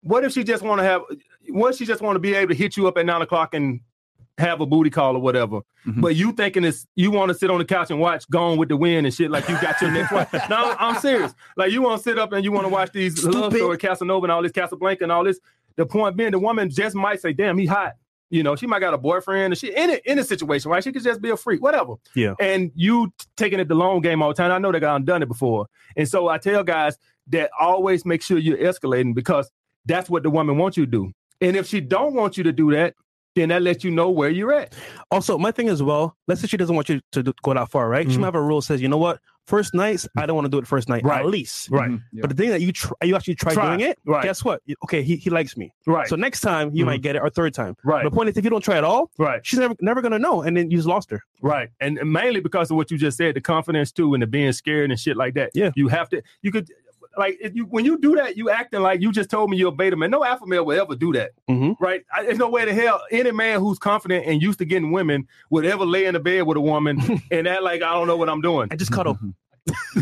what if she just want to have? What if she just want to be able to hit you up at nine o'clock and have a booty call or whatever? Mhm. But you thinking it's you want to sit on the couch and watch Gone with the Wind and shit like you got your next one. No, I'm serious. Like you want to sit up and you want to watch these love Stupid. story, Casanova and all this Casablanca and all this. The point being, the woman just might say, "Damn, he hot." You know, she might got a boyfriend, and she in it in a situation, right? She could just be a freak, whatever. Yeah. And you taking it the long game all the time. I know that guy done it before, and so I tell guys that always make sure you're escalating because that's what the woman wants you to do. And if she don't want you to do that, then that lets you know where you're at. also my thing as well, let's say she doesn't want you to do, go that far, right? She Mhm. might have a rule that says, you know what, first nights I don't want to do it first night, Right. at least. Right. Mhm. Yeah. But the thing that you try, you actually try, Try. doing it, Right. guess what? Okay, he, he likes me. Right. So next time you Mhm. might get it, or third time. right. The point is, if you don't try at all, Right. she's never never gonna know, and then you just lost her. Right. And and mainly because of what you just said, the confidence too, and the being scared and shit like that. Yeah. You have to, you could, like, if you when you do that, you acting like you just told me you're a beta man. No alpha male will ever do that. Mhm. Right. I, there's no way to hell any man who's confident and used to getting women would ever lay in the bed with a woman and act like I don't know what I'm doing. I just cuddle,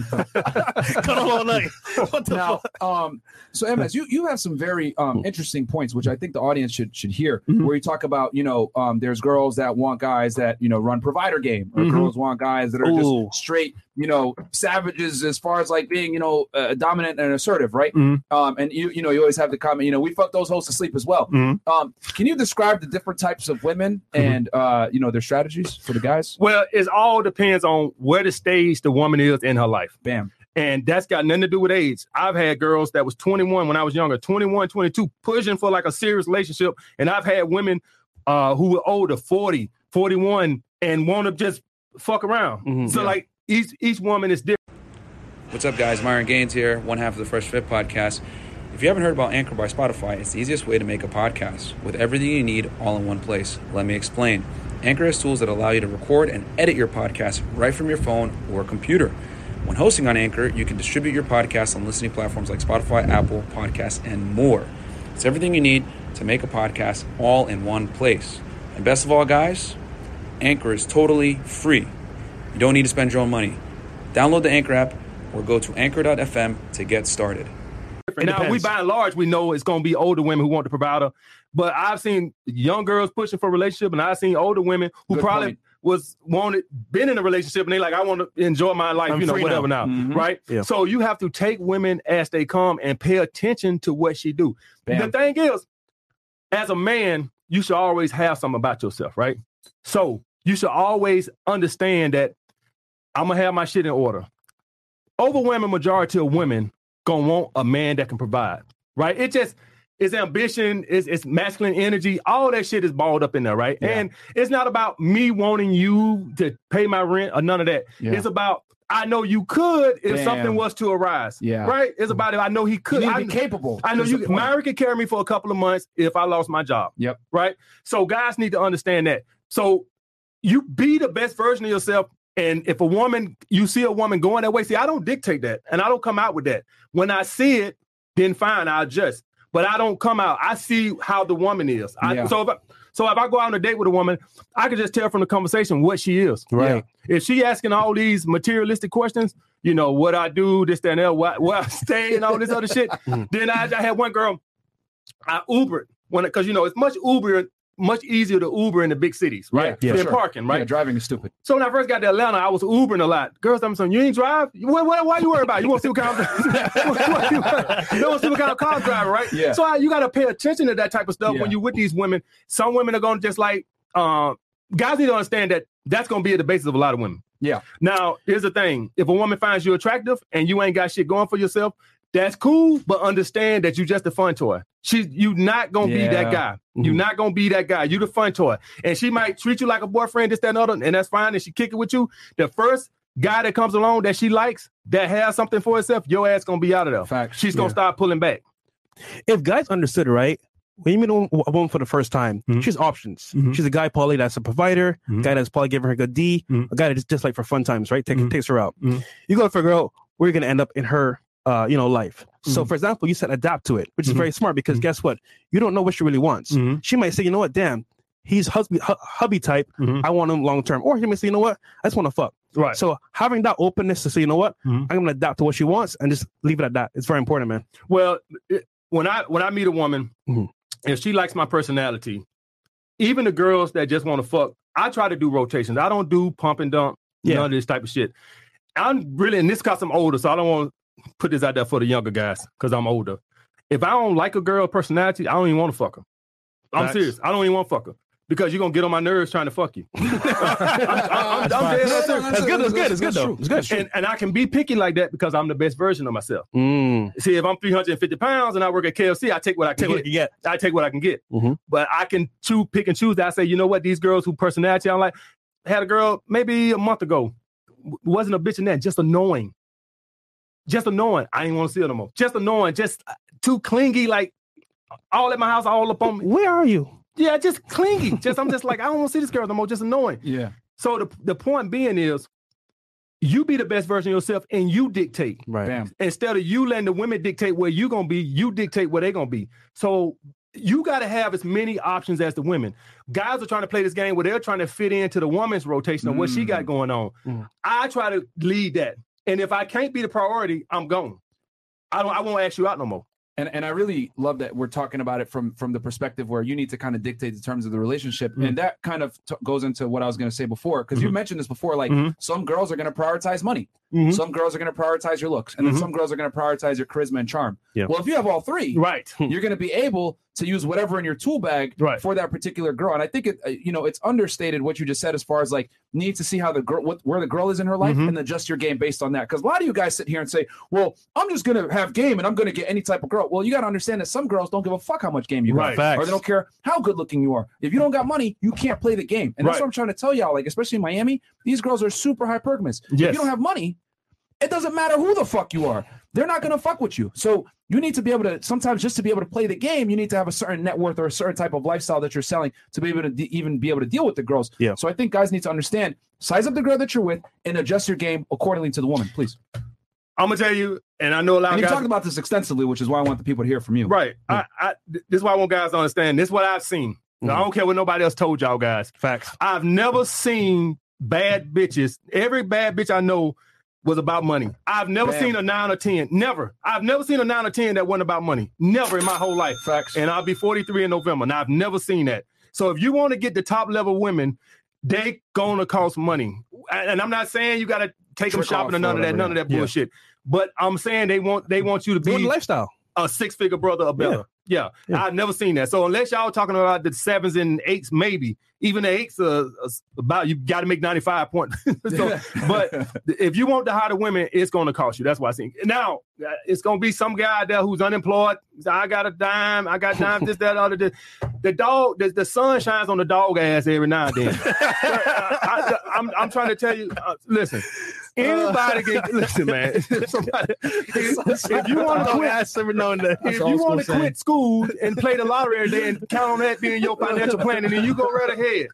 cuddle all night. What the now, fuck? um, so MS, you you have some very um interesting points, which I think the audience should should hear. Mhm. Where you talk about, you know, um, there's girls that want guys that you know run provider game, or Mhm. girls want guys that are Ooh. just straight, you know, savages as far as like being, you know, uh, dominant and assertive, right? Mhm. Um, and you you know, you always have the comment, you know, we fuck those hoes to sleep as well. Mhm. Um, can you describe the different types of women and uh, you know, their strategies for the guys? Well, it all depends on where the stage the woman is in her life. Bam. And that's got nothing to do with age. I've had girls that was 21 when I was younger, 21, 22, pushing for like a serious relationship. And I've had women uh, who were older, 40, 41, and want to just fuck around. Mhm. So Yeah. like each each woman is different. What's up, guys? Myron Gaines here, one half of the Fresh Fit podcast. If you haven't heard about Anchor by Spotify, it's the easiest way to make a podcast with everything you need all in one place. Let me explain. Anchor has tools that allow you to record and edit your podcast right from your phone or computer. When hosting on Anchor, you can distribute your podcast on listening platforms like Spotify, Apple Podcasts, and more. It's everything you need to make a podcast all in one place. And best of all, guys, Anchor is totally free. You don't need to spend your own money. Download the Anchor app or go to anchor.fm to get started. Now we by and large we know it's gonna be older women who want the provider, but I've seen young girls pushing for a relationship, and I've seen older women who Good probably point. was wanted been in a relationship and they like I want to enjoy my life, I'm you know, whatever now, Mhm. right? Yeah. So you have to take women as they come and pay attention to what she do. Bam. The thing is, as a man, you should always have something about yourself, right? So you should always understand that I'm gonna have my shit in order. Overwhelming majority of women gonna want a man that can provide, right? It just it's ambition, it's, it's masculine energy, all that shit is balled up in there, right? Yeah. And it's not about me wanting you to pay my rent or none of that. Yeah. It's about I know you could if Damn. something was to arise. Yeah. Right? It's about it. I know he could. I'm capable. I know you. Myron could carry me for a couple of months if I lost my job. Yep. Right. So guys need to understand that. So you be the best version of yourself. And if a woman, you see a woman going that way, see, I don't dictate that, and I don't come out with that. When I see it, then fine, I adjust. But I don't come out. I see how the woman is. I, Yeah. So if I, so if I go out on a date with a woman, I can just tell from the conversation what she is. Right. If she asking all these materialistic questions, you know, what I do, this, that, and that, where, where I stay, and all this other shit, mm. then I, I had one girl, I Ubered when because you know it's much Uber, much easier to Uber in the big cities, right? Yeah, Than sure. parking, right? Yeah, driving is stupid. So when I first got to Atlanta, I was Ubering a lot. Girls I'm something, you ain't drive? What, what, why you worry about? it? You want to see what kind of you want to see what kind of car driving, right? Yeah. So I, you got to pay attention to that type of stuff Yeah. when you're with these women. Some women are going to just like uh, guys need to understand that that's going to be at the basis of a lot of women. Yeah. Now here's the thing: if a woman finds you attractive and you ain't got shit going for yourself, that's cool. But understand that you just a fun toy. She, you not gonna be that guy. You're Mhm. not gonna be that guy. You the fun toy, and she might treat you like a boyfriend, this, that, and other, and that's fine. And she kick it with you. The first guy that comes along that she likes that has something for herself, your ass gonna be out of there. Facts. She's gonna Yeah. start pulling back. if guys understood, right? When you meet a woman- for the first time, Mhm. she has options. Mhm. She's a guy probably that's a provider, Mhm. guy that's probably giving her a good D, Mhm. a guy that's just like for fun times, right? Take, Mhm. Takes her out. You go for a girl, where you're gonna end up in her, uh, you know, life. So, Mhm. for example, you said adapt to it, which is Mhm. very smart because Mhm. guess what? You don't know what she really wants. Mhm. She might say, you know what, damn, he's husband, hu- hubby type. Mhm. I want him long term, or he may say, you know what, I just want to fuck. Right. So having that openness to say, you know what, Mhm. I'm gonna adapt to what she wants and just leave it at that. It's very important, man. Well, it- when I when I meet a woman, if she likes my personality, even the girls that just want to fuck, I try to do rotations. I don't do pump and dump, Yeah. none of this type of shit. I'm really, and this because I'm older, so I don't want to put this out there for the younger guys because I'm older. If I don't like a girl personality, I don't even want to fuck her. I'm Facts. serious. I don't even want to fuck her because you're gonna get on my nerves trying to fuck you. I'm, I'm, I'm dead ass serious. That's good, that's good, it's good, though. It's good. And, and I can be picky like that because I'm the best version of myself. Mm. See, if I'm 350 pounds and I work at KFC, I take what I can Take what get. get. I take what I can get. Mhm. But I can choose, pick and choose. I say, you know what? These girls who personality I'm like had a girl maybe a month ago. Wasn't a bitch in that, just annoying. Just annoying. I ain't want to see her no more. Just annoying. Just uh, too clingy. Like all at my house, all up on me. Where are you? Yeah, just clingy. Just I'm just like I don't want to see this girl no more. Just annoying. Yeah. So the the point being is, you be the best version of yourself and you dictate Right. Bam. instead of you letting the women dictate where you're gonna be, you dictate where they're gonna be. So you got to have as many options as the women. Guys are trying to play this game where they're trying to fit into the woman's rotation of what she got going on. Mm. I try to lead that, and if I can't be the priority, I'm gone. I don't. I won't ask you out no more. And and I really love that we're talking about it from from the perspective where you need to kind of dictate the terms of the relationship, Mhm. and that kind of t- goes into what I was going to say before because you Mhm. mentioned this before. Like Mhm. some girls are going to prioritize money, Mhm. some girls are going to prioritize your looks, and then Mhm. some girls are going to prioritize your charisma and charm. Yeah. Well, if you have all three, Right. you're going to be able to use whatever in your tool bag Right. for that particular girl. And I think it, uh, you know, it's understated what you just said as far as like need to see how the girl, what where the girl is in her life, Mhm. and adjust your game based on that. Because a lot of you guys sit here and say, "Well, I'm just to have game and I'm to get any type of girl." Well, you got to understand that some girls don't give a fuck how much game you got, Facts. or they don't care how good looking you are. If you don't got money, you can't play the game. And that's what I'm trying to tell y'all. Like, especially in Miami, these girls are super hypergamous. If you don't have money. It doesn't matter who the fuck you are. They're not going to fuck with you. So you need to be able to sometimes just to be able to play the game, you need to have a certain net worth or a certain type of lifestyle that you're selling to be able to de- even be able to deal with the girls. Yeah. So I think guys need to understand size up the girl that you're with and adjust your game accordingly to the woman, please. I'm gonna tell you, and I know a lot And of you guys. talked about this extensively, which is why I want the people to hear from you. Right. I, I, this is why I want guys to understand. This is what I've seen. Now, I mm-hmm. don't care what nobody else told y'all guys. Facts. I've never seen bad bitches. Every bad bitch I know was about money. I've never Bam. seen a nine or ten. Never. I've never seen a nine or ten that wasn't about money. Never in my whole life. Facts. And I'll be 43 in November. Now I've never seen that. So if you want to get the top level women, they gonna cost money. And I'm not saying you gotta take them shopping or none of that, none of that yeah. bullshit. But I'm saying they want they want you to be lifestyle. a six figure brother or better. Yeah. Yeah. I've never seen that. So unless y'all talking about the sevens and eights, maybe even the eights are, are about you got to make 95 points. so, but if you want to hire the women, it's going to cost you. That's why I think now uh, it's going to be some guy out there who's unemployed. I got a dime. I got dime. this, that, other. This. The dog, the, the sun shines on the dog ass every now and then. I, am I'm trying to tell you. Uh, listen, anybody can listen, man. Somebody, if, if you want to quit, ass every now and then. if you want to quit school and play the lottery every day and count on that being your financial plan, and then you go right ahead.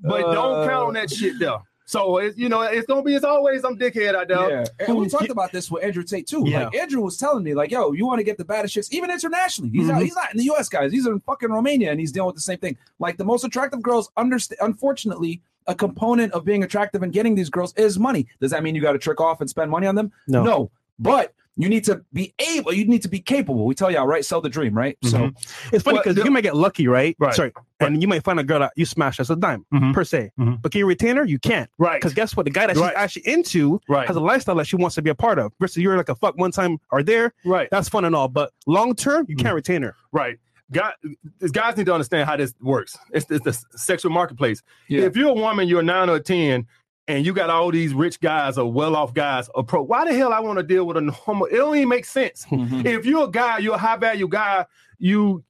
But don't count on that shit though. So it's you know it's gonna be as always some dickhead out there. Yeah, and we talked about this with Andrew Tate too. Yeah. Like Andrew was telling me, like, "Yo, you want to get the baddest chicks, even internationally. He's Mm-hmm. not, he's not in the U.S. guys. He's in fucking Romania, and he's dealing with the same thing. Like the most attractive girls, understand. Unfortunately, a component of being attractive and getting these girls is money. Does that mean you got to trick off and spend money on them? No. no. But you need to be able. You need to be capable. We tell y'all, right? Sell the dream, right? So It's funny because you might get lucky, right? Right. Sorry. And you might find a girl that you smash as a dime Mhm. per se. Mhm. But can you retain her? You can't. Right. Because guess what? The guy that Right. she's actually into Right. has a lifestyle that she wants to be a part of. Versus you're like a fuck one time or there. Right. That's fun and all. But long term, you can't retain her. Right. God, these guys need to understand how this works. It's, it's the sexual marketplace. Yeah. If you're a woman, you're nine or 10, and you got all these rich guys or well off guys approach, why the hell I want to deal with a normal? It don't even make sense. Mhm. If you're a guy, you're a high value guy, you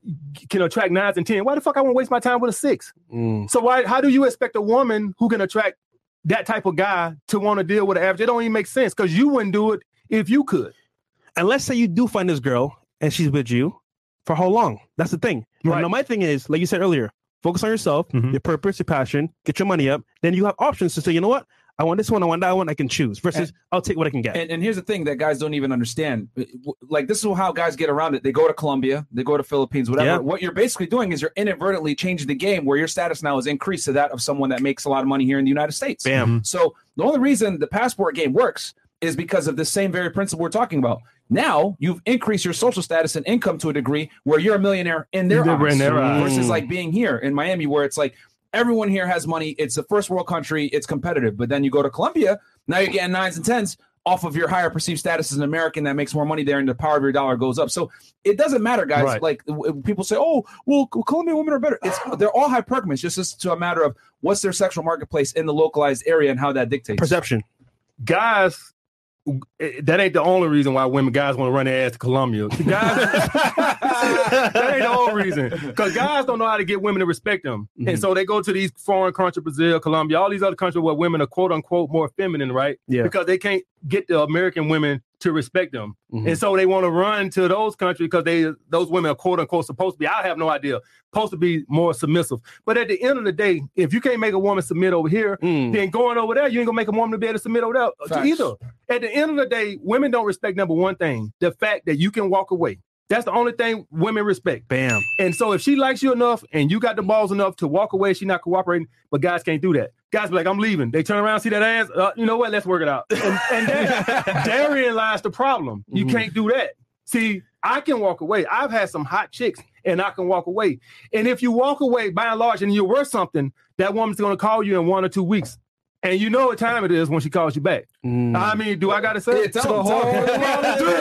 can attract nines and 10. Why the fuck I want to waste my time with a six? So why how do you expect a woman who can attract that type of guy to want to deal with an average? It don't even make sense because you wouldn't do it if you could. And let's say you do find this girl and she's with you for how long? That's the thing. Right. Now, my thing is, like you said earlier, focus on yourself, Mhm. your purpose, your passion, get your money up. Then you have options to say, you know what? I want this one, I want that one, I can choose versus I'll take what I can get. And, and here's the thing that guys don't even understand. Like this is how guys get around it. They go to Colombia, they go to Philippines, whatever. Yeah. What you're basically doing is you're inadvertently changing the game where your status now is increased to that of someone that makes a lot of money here in the United States. Bam. So the only reason the passport game works is because of the same very principle we're talking about. Now you've increased your social status and income to a degree where you're a millionaire in their eyes, in their eyes. versus like mm. being here in Miami where it's like everyone here has money. It's a first world country. It's competitive. But then you go to Colombia, now you're getting nines and tens off of your higher perceived status as an American that makes more money there, and the power of your dollar goes up. So it doesn't matter, guys. Right. Like w- people say, "Oh, well, Colombian women are better." It's they're all hypergamous. Just as to a matter of what's their sexual marketplace in the localized area and how that dictates. Perception. guys Eh, that ain't the only reason why women guys want to run their ass to Colombia. Guys, that ain't the only reason. Because guys don't know how to get women to respect them. And mm-hmm. so they go to these foreign countries, Brazil, Colombia, all these other countries where women are quote unquote more feminine, right? Yeah. Because they can't get the American women to respect them. Mhm. And so they want to run to those countries because they those women are quote unquote supposed to be. I have no idea. Supposed to be more submissive. But at the end of the day, if you can't make a woman submit over here, Mm. then going over there, you ain't gonna make a woman to be able to submit over there Facts. either. At the end of the day, women don't respect number one thing: the fact that you can walk away. That's the only thing women respect. Bam. And so if she likes you enough and you got the balls enough to walk away, she not cooperating, but guys can't do that. Guys be like, I'm leaving. They turn around, see that ass. Uh, you know what? Let's work it out. And, and there, therein lies the problem. You Mhm. can't do that. See, I can walk away. I've had some hot chicks and I can walk away. And if you walk away by and large and you're worth something, that woman's going to call you in one or two weeks. And you know what time it is when she calls you back. Mm. I mean, do I got to say? Yeah, it? tell To the him,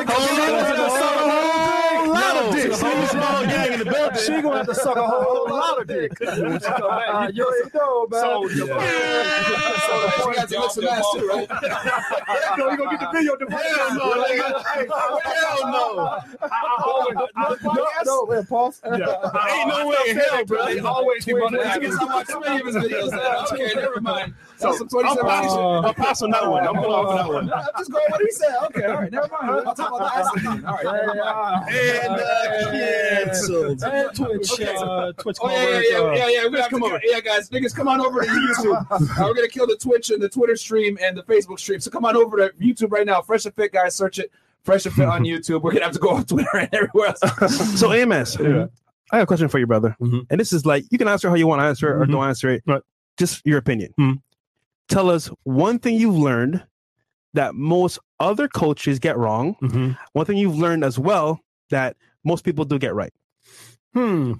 tell whole him. lot dick. Whole She gonna have to suck a whole lot of dick. She gonna have to suck a whole lot of dick. when she come back. You know, so, You guys look some ass too, right? no, you gonna get the video divorce. Hell no, Hell no. I, I always, I- no, no, man, pause. Ain't no way in hell, bro. They always keep on I guess I watched too many of his videos. Okay, never mind. So, some I'll 27 pass, action. I'll pass on that one. I'm going off that one. I'm just going what he said. Okay, all right, never mind. I'll talk about the acid. All right. And uh, canceled. And Twitch, uh, Twitch. Oh yeah, yeah, yeah, yeah, yeah. We have come over. Yeah, guys, niggas, come on over to YouTube. Uh, we're gonna kill the Twitch and the Twitter stream and the Facebook stream. So come on over to YouTube right now. Fresh and Fit, guys. Search it. Fresh and Fit on YouTube. We're gonna have to go on Twitter and everywhere else. So Amos, I have a question for you, brother. Mhm. And this is like you can answer how you want to answer it or Mhm. don't answer it. Right. Just your opinion. Mhm. Tell us one thing you've learned that most other coaches get wrong. Mm-hmm. One thing you've learned as well that most people do get right. Hmm.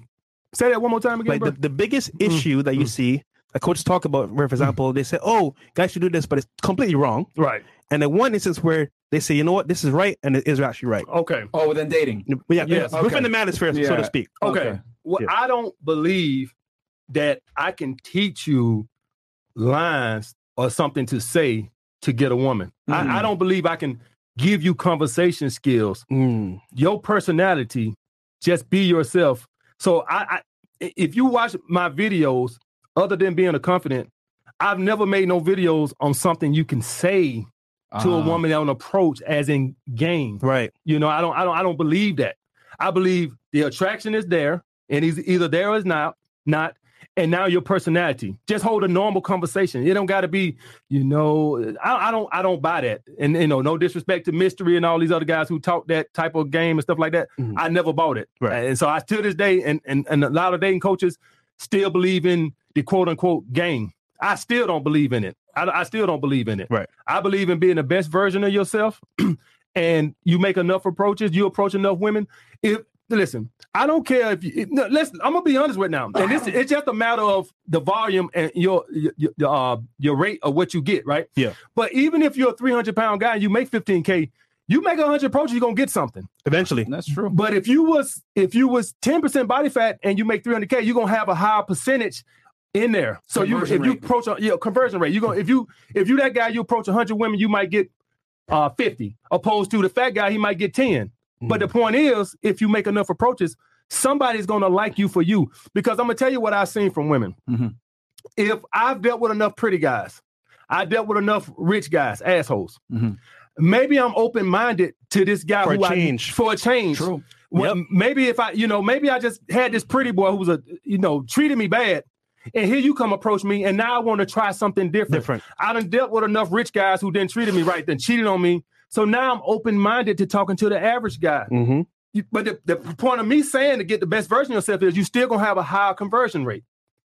Say that one more time again, Like bro. the, the biggest Mm. issue that you Mm. see, like coaches talk about, where for example, they say, "Oh, guys should do this," but it's completely wrong. right. And then one instance where they say, "You know what, this is right," and it is actually right. Okay. Oh, within dating. Yeah, Yes, within okay. the manosphere, so to speak. Okay. Okay. Well, Yeah. I don't believe that I can teach you lines or something to say to get a woman. Mhm. I, I don't believe I can give you conversation skills. Mm. Your personality, just be yourself. So I, I if you watch my videos, other than being a confident, I've never made no videos on something you can say to a Ah. woman on approach as in game. Right. You know, I don't, I don't, I don't believe that. I believe the attraction is there, and he's either there or is not, not. And now your personality. Just hold a normal conversation. It don't got to be, you know, I, I don't, I don't buy that. And you know, no disrespect to Mystery and all these other guys who talk that type of game and stuff like that. Mhm. I never bought it. Right. And so I to this day, and and and a lot of dating coaches still believe in the quote unquote game. I still don't believe in it. I, I still don't believe in it. Right. I believe in being the best version of yourself, and you make enough approaches, you approach enough women. If listen, I don't care if you. If, no, let's. I'm gonna be honest with now, and this it's just a matter of the volume and your your your, uh, your rate of what you get, right? Yeah. But even if you're a 300 pound guy and you make 15k, you make 100 approaches, you're gonna get something. Eventually. That's true. But if you was if you was 10% body fat and you make 300k, you're gonna have a higher percentage in there. So you Conversion if you approach a yeah, conversion rate, you're gonna if you if you that guy you approach 100 women, you might get uh 50 opposed to the fat guy he might get 10. But the point is, if you make enough approaches, somebody's gonna like you for you. Because I'm gonna tell you what I've seen from women. Mhm. If I've dealt with enough pretty guys, I dealt with enough rich guys, assholes. Mhm. Maybe I'm open minded to this guy For a who I- change. for a change. True. Well, maybe if I, you know, maybe I just had this pretty boy who was a, you know, treated me bad, and here you come approach me, and now I want to try something different. Different. I done dealt with enough rich guys who didn't treated me right, then cheated on me. So now I'm open minded to talking to the average guy. Mm-hmm. You- But the, the point of me saying to get the best version of yourself is you still gonna have a higher conversion rate.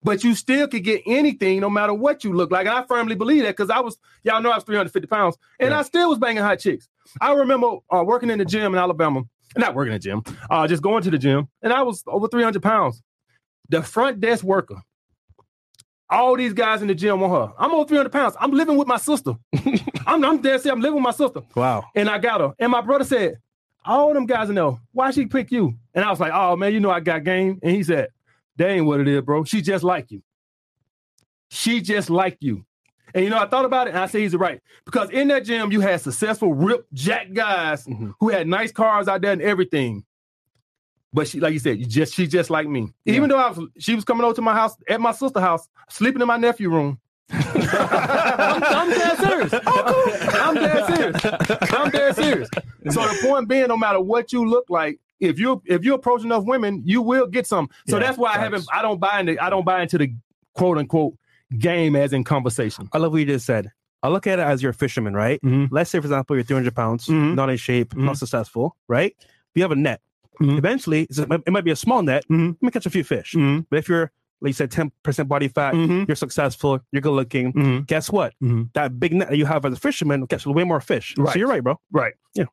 But you still could get anything no matter what you look like. And I firmly believe that because I was, y'all know I was 350 pounds and I still was banging hot chicks. I remember uh, working in the gym in Alabama, not working in the gym, uh, just going to the gym, and I was over 300 pounds. The front desk worker, all these guys in the gym want her. I'm over 300 pounds. I'm living with my sister. I'm, I'm dead serious. I'm living with my sister. Wow. And I got her. And my brother said, all them guys know, why she pick you? And I was like, oh man, you know I got game. And he said, that ain't what it is, bro. She just like you. She just like you. And you know, I thought about it and I said he's right. Because in that gym, you had successful, ripped, jack guys Mhm. who had nice cars out there and everything. But she, like you said, you just she just like me. Even though I was she was coming over to my house at my sister's house, sleeping in my nephew room. I'm, I'm dead serious. I'm dead serious. I'm dead serious. So the point being, no matter what you look like, if you if you approach enough women, you will get some. So Yeah, that's why I haven't. I don't buy into. I don't buy into the quote unquote game as in conversation. I love what you just said. I look at it as you're a fisherman, right? Mhm. Let's say, for example, you're 300 pounds, Mhm. not in shape, Mhm. not successful, right? You have a net. Mhm. Eventually, it might be a small net. You may catch a few fish. Mhm. But if you're, like you said, 10% body fat, Mhm. you're successful, you're good looking, Mhm. guess what? Mhm. That big net that you have as a fisherman will catch way more fish. Right. So you're right, bro. Right. Yeah,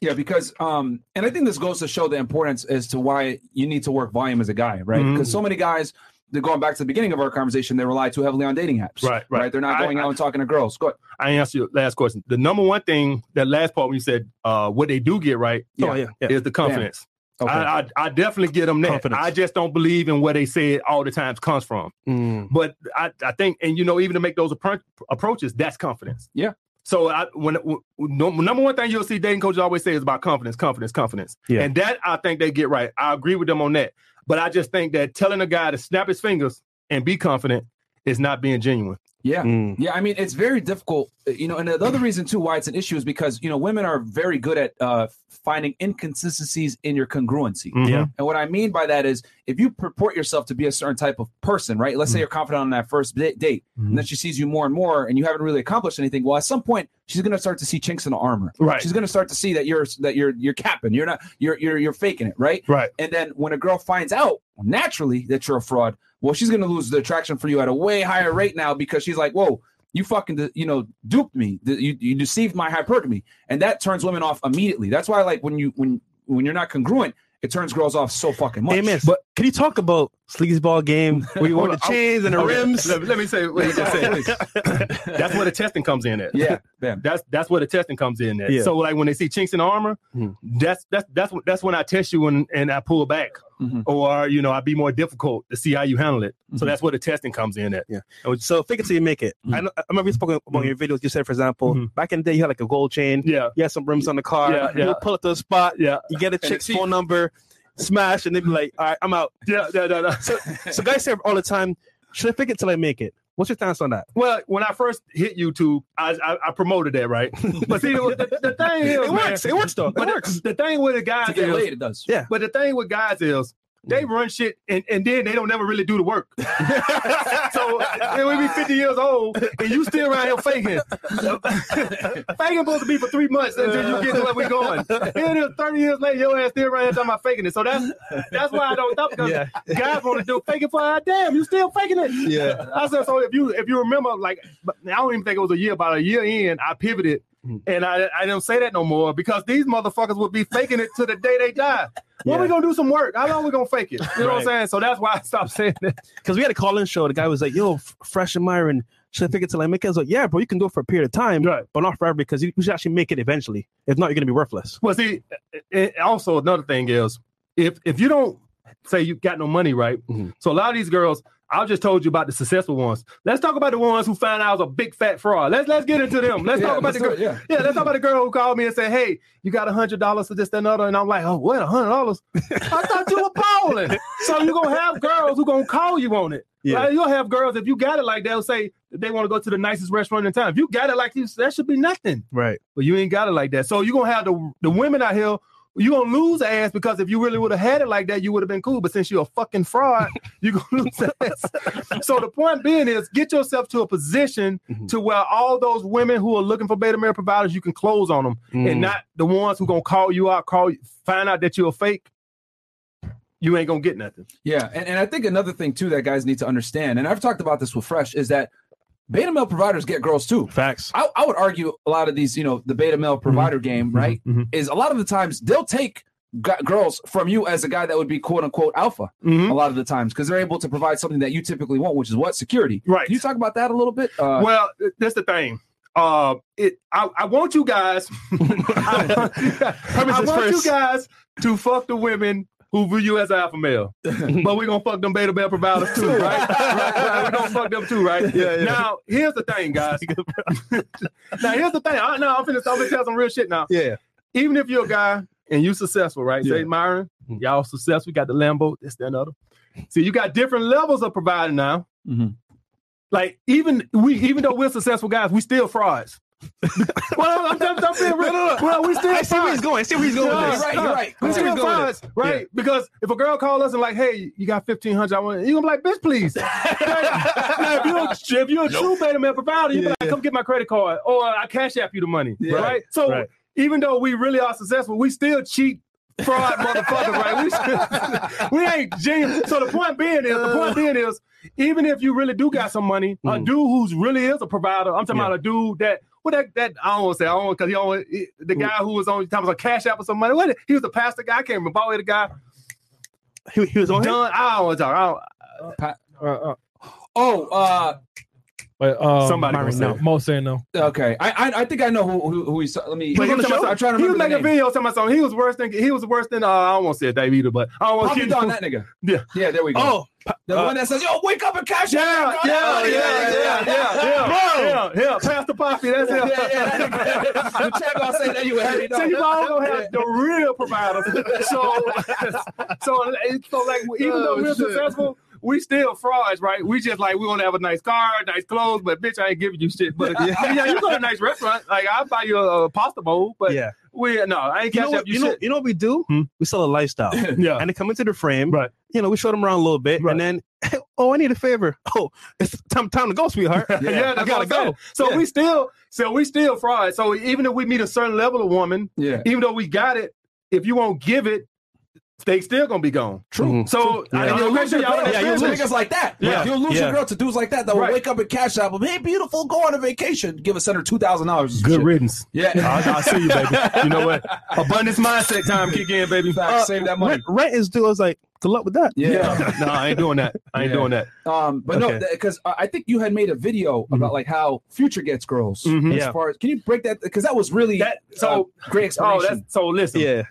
Yeah, because um, and I think this goes to show the importance as to why you need to work volume as a guy, right? Because so many guys, they're going back to the beginning of our conversation, they rely too heavily on dating apps, Right, right. They're not going I- out and talking to girls. Go ahead. I answer your last question. The number one thing, that last part when you said uh, what they do get right Oh, yeah. yeah. is the confidence. Okay. I, I I definitely get them that. Confidence. I just don't believe in where they say it all the times comes from. Mm. But I, I think, and you know, even to make those appro- approaches, that's confidence. Yeah. So I, when, when no- number one thing you'll see dating coaches always say is about confidence, confidence, confidence, Yeah. and that I think they get right. I agree with them on that. But I just think that telling a guy to snap his fingers and be confident is not being genuine. Yeah. Mm. Yeah, I mean it's very difficult, uh, you know, and the other reason too why it's an issue is because you know women are very good at uh, finding inconsistencies in your congruency. Yeah. And what I mean by that is if you purport yourself to be a certain type of person, right? Let's say mm. you're confident on that first da- date, and then mm-hmm. she sees you more and more, and you haven't really accomplished anything. Well, at some point, she's going to start to see chinks in the armor. Right. She's going to start to see that you're that you're you're capping. You're not. You're you're you're faking it, right? Right. And then when a girl finds out naturally that you're a fraud, well, she's going to lose the attraction for you at a way higher rate now because she's like, whoa. You fucking, you know, duped me. You, you deceived my hypergamy, and that turns women off immediately. That's why, like, when you when when you're not congruent, it turns girls off so fucking much. Amen. But can you talk about sleazeball game where you want the chains and the Okay, rims? Let, let me say what you just said. That's where the testing comes in at. Yeah, bam. That's that's where the testing comes in at. Yeah. So like when they see chinks in the armor, Mhm. that's that's that's when- that's when I test you and, and I pull back. Mhm. Or you know, I'd be more difficult to see how you handle it. So Mhm. that's where the testing comes in at. Yeah. So fake it till you make it. I, know, I remember you spoke about Mhm. your videos. You said, for example, Mhm. back in the day, you had like a gold chain. Yeah. You had some rims on the car. Yeah, You pull up to a spot. Yeah. You get a chick's phone number, smash, and they be like, all right, I'm out. Yeah, yeah, yeah, yeah. So, so guys say all the time, should I fake it till I make it? What's your stance on that? Well, when I first hit YouTube, I I, I promoted that, right? But see, the, the thing is, It man, works. It works though. It But works. the, the thing with the guys is, laid, it does. Yeah. but the thing with guys is, they run shit and, and then they don't never really do the work. so and we be 50 years old and you still around here faking. faking supposed to be for three months until you get to where we going. Here it is 30 years later, your ass still around here talking about faking it. So that's that's why I don't stop because Yeah. guys want to do faking for ah, damn, you still faking it. Yeah. I said so if you if you remember, like I don't even think it was a year, about a year in, I pivoted. And I I don't say that no more because these motherfuckers would be faking it to the day they die. When we Yeah. gonna do some work? How long we gonna fake it? You know what I'm saying? So that's why I stopped saying that. Because we had a call-in show. The guy was like, "Yo, Fresh and Myron, should I fake it till I make it?" I was like, "Yeah, bro, you can do it for a period of time, Right. but not forever because you, you should actually make it eventually. If not, you're gonna be worthless." Well, see, and also another thing is if if you don't say you got no money, right? Mhm. So a lot of these girls, I just told you about the successful ones. Let's talk about the ones who found out I was a big fat fraud. Let's let's get into them. Let's Yeah, talk about the girl. yeah. Yeah, let's talk about the girl who called me and said, "Hey, you got a hundred dollars for this, that, and other," and I'm like, "Oh, what, a hundred dollars? I thought you were balling." so you're gonna have girls who gonna call you on it. Yeah. Like, you'll have girls if you got it like they'll say they want to go to the nicest restaurant in town. If you got it like you, that should be nothing. Right. But you ain't got it like that. So you're gonna have the the women out here. You're gonna lose ass because if you really would have had it like that, you would have been cool. But since you're a fucking fraud, you're gonna lose ass. so the point being is get yourself to a position Mhm. to where all those women who are looking for beta male providers, you can close on them Mm. and not the ones who gonna call you out, call you, find out that you're a fake. You ain't gonna get nothing. Yeah, and, and I think another thing too that guys need to understand, and I've talked about this with Fresh, is that beta male providers get girls too. Facts. I, I would argue a lot of these, you know, the beta male provider game, right, mhm. is a lot of the times they'll take g- girls from you as a guy that would be quote unquote alpha Mhm. a lot of the times because they're able to provide something that you typically want, which is what security. Right. Can you talk about that a little bit? Uh, well, that's the thing. Uh, it. I, I want you guys. I I want you guys to fuck the women who view you as alpha male, but we're gonna fuck them beta male providers too, right? right, right. We're gonna fuck them too, right? Yeah, yeah. Now, here's the thing, guys. now, here's the thing. I, no, I'm finna, I'm finna tell some real shit now. Yeah. Even if you're a guy and you successful, right? Say, Yeah. Myron, Mhm. y'all successful. You got the Lambo, this, that, and other. See, you got different levels of providing now. Mhm. Like even we, even though we're successful guys, we still frauds. well, I'm, I'm, I'm being real. Well, we still I see where he's going. I see where he's going Yeah, this. right, you're right. We I see where still you're going with frauds, right? Because if a girl call us and like, hey, you got fifteen hundred, I want you gonna be like, bitch, please. now, if you're a, if you're a true beta man provider, you be like, come get my credit card, or I cash app you the money, Yeah. right? So Right. even though we really are successful, we still cheat. Fraud motherfucker, right? We, we ain't genuine. So the point being is, the point being is, even if you really do got some money, a Mhm. dude who's really is a provider, I'm talking Yeah. about a dude that what that that I don't want to say I don't because he only he- the guy who was on time was a cash app or some money. What he was a pastor guy. I can't remember all the guy. He, he was on. John, I don't want to talk. I don't, Uh, uh, oh, uh, but, uh, Somebody Myron, gonna no. say. Mo saying no. okay. I, I I think I know who who, who he's. Let me. But he I'm was, trying to about- he was making the name. videos talking about something. He was worse than he was worse than uh, I don't want to say it Dave either, but I don't want Probably to Don that nigga. Yeah. yeah. There we go. Oh, The one that says, "Yo, wake up and cash Yeah, out." yeah, yeah, yeah, yeah, yeah, yeah, yeah. Pastor Poppy, that's yeah, it. yeah, yeah. The chat gonna say that you already know. So you all gonna have the real providers. So, so, so like even though Oh, we're successful, we still frauds, right? We just like we want to have a nice car, nice clothes, but bitch, I ain't giving you shit. But yeah, yeah you go to a nice restaurant, like I'll buy you a, pasta bowl, but Yeah. we no, I ain't You know, up what, you you know, shit. you know what we do? Hmm. We sell a lifestyle. Yeah. And they come into the frame. Right. You know, we show them around a little bit, Right. and then, oh, I need a favor. Oh, it's time time to go, sweetheart. Yeah, I gotta what I'm saying. go. So Yeah. we still, so we still fraud. So even if we meet a certain level of woman, Yeah. even though we got it, if you won't give it, they still gonna be gone. True. So I, And I'm you'll lose your girl Yeah, to you'll lose. niggas like that. Yeah. You'll lose Yeah. your girl to dudes like that that will Right. wake up and cash out. Hey, beautiful, go on a vacation. Give us send her two thousand dollars. Good riddance. Yeah. I, I see you, baby. You know what? Abundance mindset time kick in, baby. Facts. Save that money. Rent, rent is due. I was like, good luck with that. Yeah. no, I ain't doing that. I ain't Yeah. doing that. Um, but no, Okay. because I think you had made a video about like how Future gets girls. Mhm. As Yeah. far as can you break that? Because that was really That so uh, great oh, that's so listen. Yeah.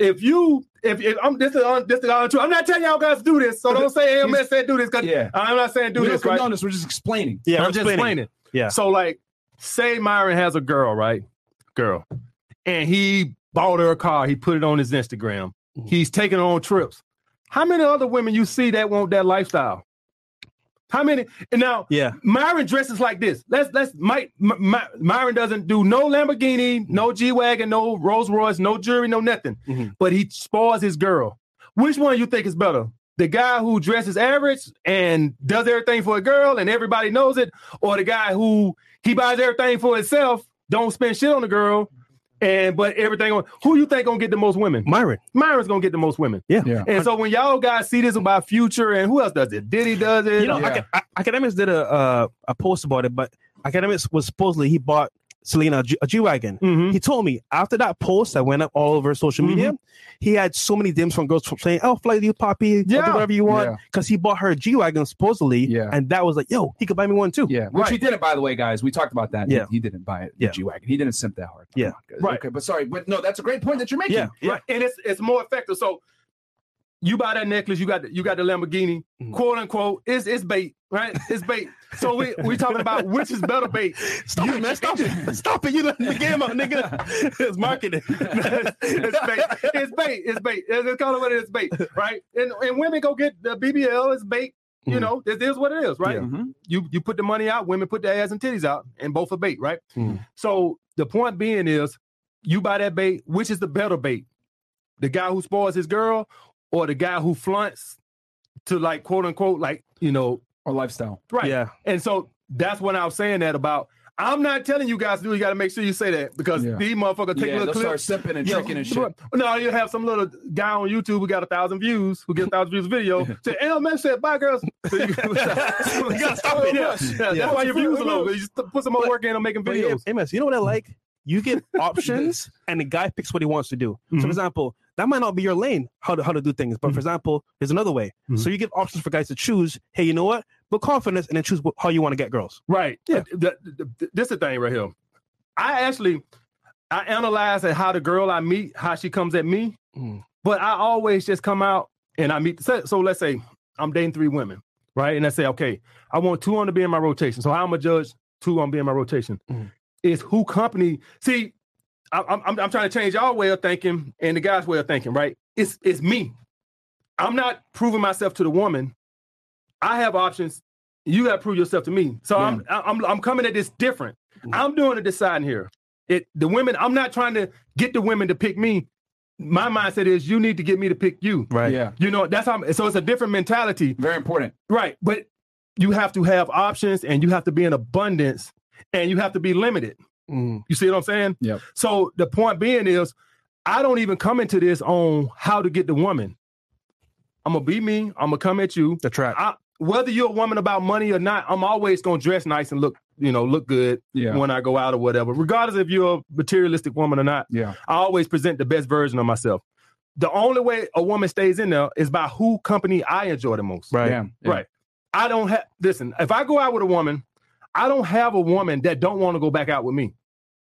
If you if, if I'm this is on this is on true. I'm not telling y'all guys to do this, so don't say AMS said do this Yeah. I'm not saying do we this don't right. this. We're just explaining. Yeah. I'm just explaining. Yeah. So like, say Myron has a girl, right? Girl, and he bought her a car. He put it on his Instagram. Mhm. He's taking her on trips. How many other women you see that want that lifestyle? How many? And now Yeah. Myron dresses like this. Let's let's Mike M- My, Myron doesn't do no Lamborghini, no G wagon, no Rolls Royce, no jewelry, no nothing. Mhm. But he spoils his girl. Which one you think is better? The guy who dresses average and does everything for a girl and everybody knows it, or the guy who he buys everything for himself, don't spend shit on the girl, and but everything on who you think gonna get the most women? Myron. Myron's gonna get the most women. Yeah. Yeah. And so when y'all guys see this about future and who else does it? Diddy does it. You know, Yeah. Aca- A- Akademiks did a uh, a post about it, but Akademiks was supposedly he bought Selena a G- a G wagon. Mhm. He told me after that post that went up all over social media, he had so many DMs from girls from saying, "Oh, fly you, Poppy, Yeah. yeah. do whatever you want," Yeah. because he bought her a G wagon supposedly, Yeah. and that was like, "Yo, he could buy me one too." Yeah, which Right. he didn't, by the way, guys. We talked about that. Yeah. he, didn't buy it. Yeah. G wagon. He didn't simp that hard. Yeah. Come on. Right. Okay, but sorry, but no, that's a great point that you're making. yeah, yeah. Right. And it's it's more effective. So you buy that necklace, you got the, you got the Lamborghini, Mhm. quote unquote. It's it's bait, right? It's bait. so we we talking about which is better bait. Stop it, man! Stop it! Stop it! You letting the game out, nigga. it's marketing. it's bait. It's bait. It's bait. It's call it what it is, bait, right? And and women go get the BBL. It's bait. You Mhm. know, this is what it is, right? Yeah. Mhm. You you put the money out, women put their ass and titties out, and both are bait, right? Mhm. So the point being is, you buy that bait. Which is the better bait? The guy who spoils his girl, or the guy who flaunts to like quote unquote like you know Or lifestyle. right? Yeah, And so that's when I was saying that about. I'm not telling you guys to do. You got to make sure you say that because Yeah. these motherfuckers take yeah, a little they'll clip. start simping and Yeah, tricking and shit. No, you have some little guy on YouTube who got a thousand views, who gets a thousand views video. Say, LMS said, bye, girls. So you, gotta stop oh, it. Yeah, yeah, That's why your views are low. You just put some more work in on making But yeah, videos. MS, you know what I like? You get options, and the guy picks what he wants to do. So, Mhm. for example, that might not be your lane how to how to do things, but Mhm. for example, there's another way. Mhm. So you give options for guys to choose. Hey, you know what? With confidence, and then choose how you want to get girls. Right. Yeah. Yeah. this is the thing right here. I actually, I analyze at how the girl I meet, how she comes at me, Mm. but I always just come out and I meet. So, so let's say I'm dating three women, right? And I say, okay, I want two on to be in my rotation. So how I'm gonna judge two on to be in my rotation Mhm. Is who company. See, I, I'm, I'm I'm trying to change y'all way of thinking and the guy's way of thinking, right? It's it's me. I'm not proving myself to the woman. I have options. You got to prove yourself to me. So I'm, I'm I'm coming at this different. Mhm. I'm doing the deciding here. It the women. I'm not trying to get the women to pick me. My mindset is you need to get me to pick you. Right. Yeah, You know that's how. So it's a different mentality, very important. right? But you have to have options, and you have to be in abundance, and you have to be limited. Mm. You see what I'm saying? Yeah. So the point being is, I don't even come into this on how to get the woman. I'm gonna be me. I'm gonna come at you. The trap. I, whether you're a woman about money or not, I'm always gonna dress nice and look, you know, look good Yeah, when I go out or whatever. Regardless if you're a materialistic woman or not, yeah, I always present the best version of myself. The only way a woman stays in there is by who company I enjoy the most. right. yeah, yeah. Right. I don't have listen, if I go out with a woman, I don't have a woman that don't want to go back out with me.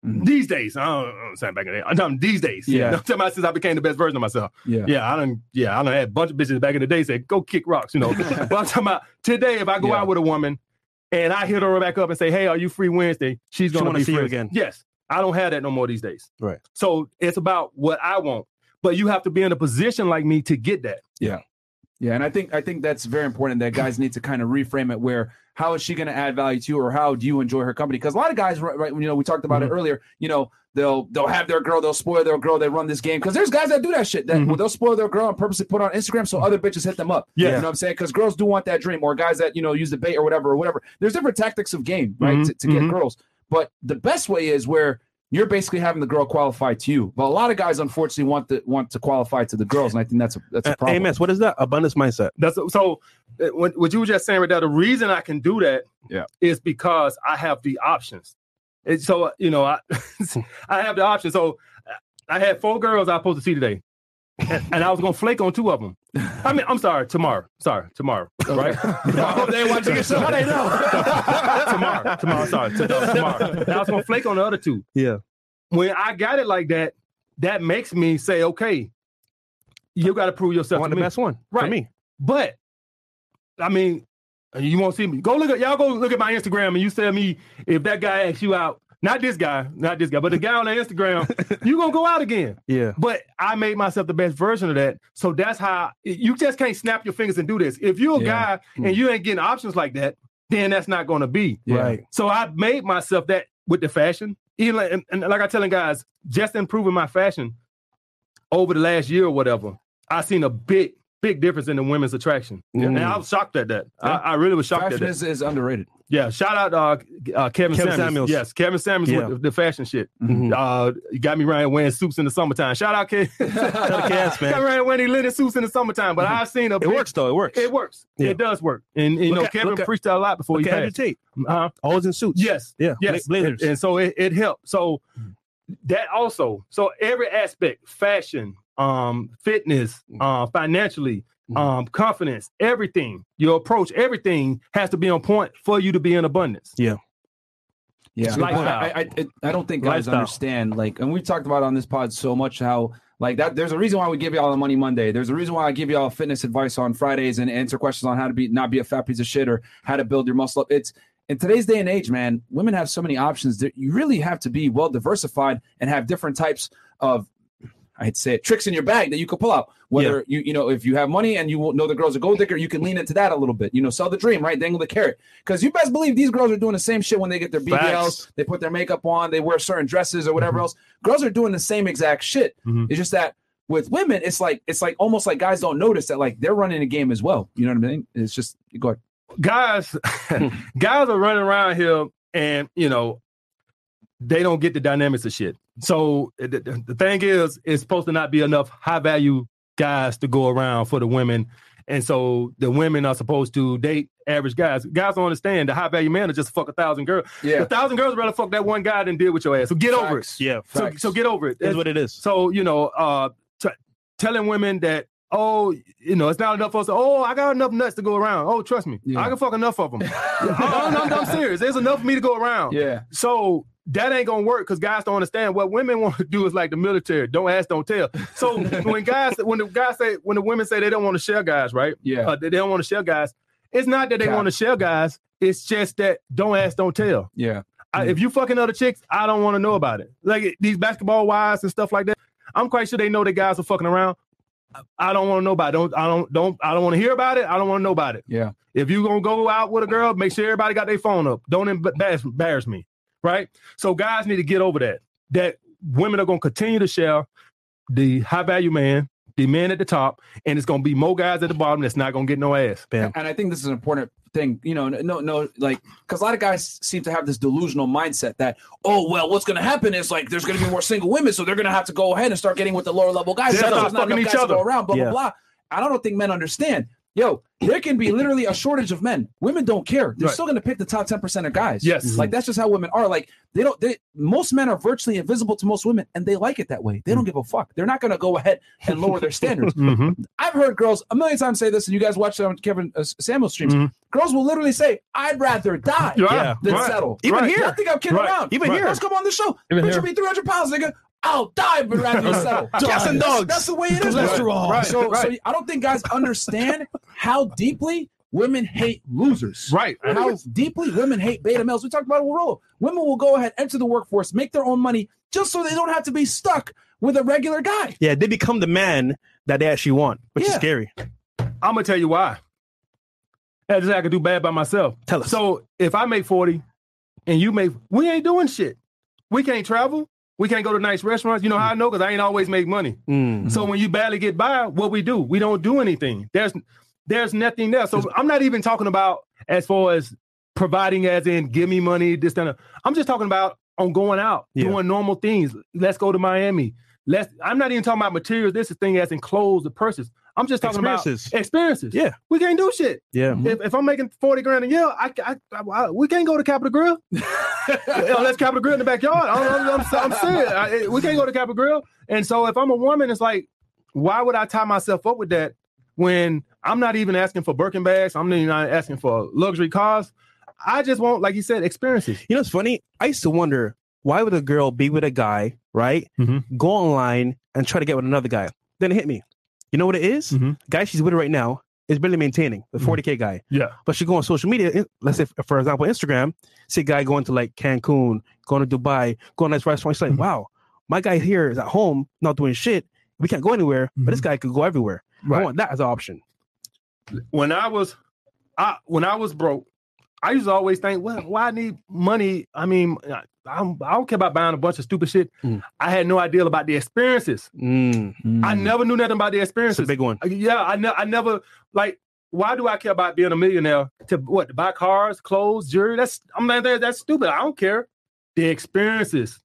Mhm. These days, I don't, I'm saying back in the day. I'm talking these days. Yeah. I'm talking about since I became the best version of myself. Yeah. Yeah, I don't. Yeah, I don't had a bunch of bitches back in the day say go kick rocks, you know. but I'm talking about today. If I go Yeah. out with a woman and I hit her back up and say, "Hey, are you free Wednesday?" She's gonna be see you again. Yes, I don't have that no more these days. Right. So it's about what I want, but you have to be in a position like me to get that. Yeah, and I think I think that's very important that guys need to kind of reframe it where how is she going to add value to you or how do you enjoy her company? Because a lot of guys, right, right, you know, we talked about Mm-hmm. it earlier. You know, they'll they'll have their girl, they'll spoil their girl, they run this game because there's guys that do that shit. That Mhm. they'll spoil their girl and purposely put on Instagram so other bitches hit them up. Yeah. you know what I'm saying? Because girls do want that dream, or guys that you know use the bait or whatever or whatever. There's different tactics of game, right, Mhm, to, to get mhm. girls. But the best way is where you're basically having the girl qualify to you. But a lot of guys, unfortunately, want to want to qualify to the girls, and I think that's a that's a problem. AMS, what is that? Abundance mindset. That's so. uh, What, what you were just saying right there. The reason I can do that, Yeah. is because I have the options. And so you know, I I have the option. So uh, I had four girls I was supposed to see today, and, and I was gonna flake on two of them. I mean, I'm sorry, tomorrow. Sorry, tomorrow. Right? I oh, they watching your show. How they know? tomorrow. Tomorrow. Sorry, to- tomorrow. And I was gonna flake on the other two. Yeah. When I got it like that, that makes me say, okay, you got to prove I yourself want to the me. best one for Right. me. But I mean, you won't see me. Go look at y'all. Go look at my Instagram, and you tell me if that guy asks you out. Not this guy, not this guy, but the guy on the Instagram. you're gonna go out again. Yeah. But I made myself the best version of that. So that's how you just can't snap your fingers and do this. If you're a Yeah. guy and mm. you ain't getting options like that, then that's not gonna be. Yeah. Right. So I made myself that with the fashion. Even like, and, and like I telling guys, just improving my fashion over the last year or whatever, I seen a big, big difference in the women's attraction. Mm. And I was shocked at that. I, I really was shocked at Fashion that. is, is underrated. Yeah, shout out uh, uh, Kevin, Kevin Samuels. Samuels. Yes, Kevin Samuels Yeah. with the, the fashion shit. Mhm. Uh, you got me around wearing suits in the summertime. Shout out, Kevin. Shout out to Cass, man. Got me around wearing linen suits in the summertime. But I've seen a It big- works though. It works. It works. Yeah. It does work. And, and, you know, at- Kevin at- preached that a lot before he at Andrew. Tate. Uh-huh. Always in suits. Yes. Yeah. Yes. Bla- Blazers. And, and so it, it helped. So that also, so every aspect, fashion, um, fitness, uh, financially, um, confidence, everything, your approach, everything has to be on point for you to be in abundance. Yeah, Yeah. I, I, I, I don't think guys Lifestyle. understand. Like, and we've talked about on this pod so much how like that. There's a reason why we give y'all the Money Monday. There's a reason why I give y'all fitness advice on Fridays and answer questions on how to be not be a fat piece of shit or how to build your muscle up. It's in today's day and age, man. Women have so many options that you really have to be well diversified and have different types of. I'd say tricks in your bag that you could pull out. Whether you you know if you have money and you know the girl's a gold digger, you can lean into that a little bit. You know, sell the dream, right? Dangle the carrot. Because you best believe these girls are doing the same shit when they get their BBLs. Facts. They put their makeup on. They wear certain dresses or whatever else. Girls are doing the same exact shit. Mhm. It's just that with women, it's like it's like almost like guys don't notice that like they're running a game as well. You know what I mean? It's just go ahead. guys guys are running around here and you know they don't get the dynamics of shit so the, the- the thing is it's supposed to not be enough high value guys to go around for the women and so the women are supposed to date average guys guys don't understand the high value man is just fuck a thousand girls Yeah. a thousand girls rather fuck that one guy than deal with your ass so get over it Yeah. so, Facts. so get over it. it Is what it is. so you know, uh, t- telling women that oh, you know, it's not enough for us. To, oh, I got enough nuts to go around. Oh, trust me, Yeah. I can fuck enough of them. I'm, I'm, I'm serious. There's enough for me to go around. Yeah. So that ain't gonna work because guys don't understand what women want to do is like the military. Don't ask, don't tell. So when guys, when the guys say, when the women say they don't want to share guys, right? Yeah. Uh, they don't want to share guys. It's not that they want to share guys. It's just that don't ask, don't tell. Yeah. I, if you fucking other chicks, I don't want to know about it. Like these basketball wives and stuff like that. I'm quite sure they know the guys are fucking around. I- I don't want to know about it. Don't I don't don't I don't want to hear about it. I don't want to know about it. Yeah. If you gonna go out with a girl, make sure everybody got their phone up. Don't embarrass, embarrass me, right? So guys need to get over that. That women are gonna continue to share the high value man, the man at the top, and it's gonna be more guys at the bottom that's not gonna get no ass. Bam. And I think this is an important thing, you know, no, no, like, because a lot of guys seem to have this delusional mindset that, oh, well, what's going to happen is like there's going to be more single women, so they're going to have to go ahead and start getting with the lower level guys. They're So not fucking each to other. around, blah, Yeah. blah, blah. I don't think men understand. Yo, there can be literally a shortage of men. Women don't care. They're Right. still going to pick the top 10% of guys. Yes. Like that's just how women are. Like they don't they most men are virtually invisible to most women and they like it that way. They don't give a fuck. They're not going to go ahead and lower their standards. Mhm. I've heard girls a million times say this, and you guys watch it on Kevin uh, Samuel streams. Mhm. girls will literally say, "I'd rather die Yeah. than Right. settle." Even Right. here. I think I'm kidding Right. around. Even here. Let's come on the show. Even Picture here. me 300 pounds, nigga. I'll die, but rather than settle. Cats and That's- dogs. That's the way it is. bro. Cholesterol. Right. So, right. so I don't think guys understand how deeply women hate losers. Right. How deeply women hate beta males. We talked about it with Rollo. Women will go ahead, enter the workforce, make their own money, just so they don't have to be stuck with a regular guy. Yeah, they become the man that they actually want, which is scary. I'm gonna tell you why. I just I could do bad by myself. Tell us. So if I make 40 and you make we ain't doing shit. We can't travel. We can't go to nice restaurants. You know how I know? Because I ain't always make money. Mm. So when you barely get by, what we do? We don't do anything. There's there's nothing there. So I'm not even talking about as far as providing as in give me money, this, and that. I'm just talking about on going out, Yeah. doing normal things. Let's go to Miami. Let's I'm not even talking about materials. This is thing as in clothes or purses. I'm just talking Experiences. about experiences. Yeah. We can't do shit. Yeah. If, if I'm making 40 grand a year, I, I, I- we can't go to Capital Grille. Unless Capital Grille in the backyard. I'm, I'm, I'm, I'm serious. I- we can't go to Capital Grille. And so if I'm a woman, it's like, why would I tie myself up with that when I'm not even asking for Birkin bags? I'm not even asking for luxury cars. I just want, like you said, experiences. You know, it's funny. I used to wonder why would a girl be with a guy, right? Mhm. Go online and try to get with another guy. Then it hit me. You know what it is? Mhm. Guy she's with right now is barely maintaining the mm-hmm. 40k guy. Yeah. But she go on social media. Let's say, for example, Instagram. See a guy going to like Cancun, going to Dubai, going to nice restaurant. She's like, mm-hmm. wow, my guy here is at home, not doing shit. We can't go anywhere, but this mm-hmm. guy could go everywhere. I want that as an option. when I was, I when I was broke, I used to always think, well, why I need money? I mean, I, I'm, I don't care about buying a bunch of stupid shit. Mm. I had no idea about the experiences. Mm, I never knew nothing about the it's a experiences. big one. Uh, Yeah, I, ne- I never like. Why do I care about being a millionaire? To what? To buy cars, clothes, jewelry? That's I'm not there. That's stupid. I don't care. The experiences,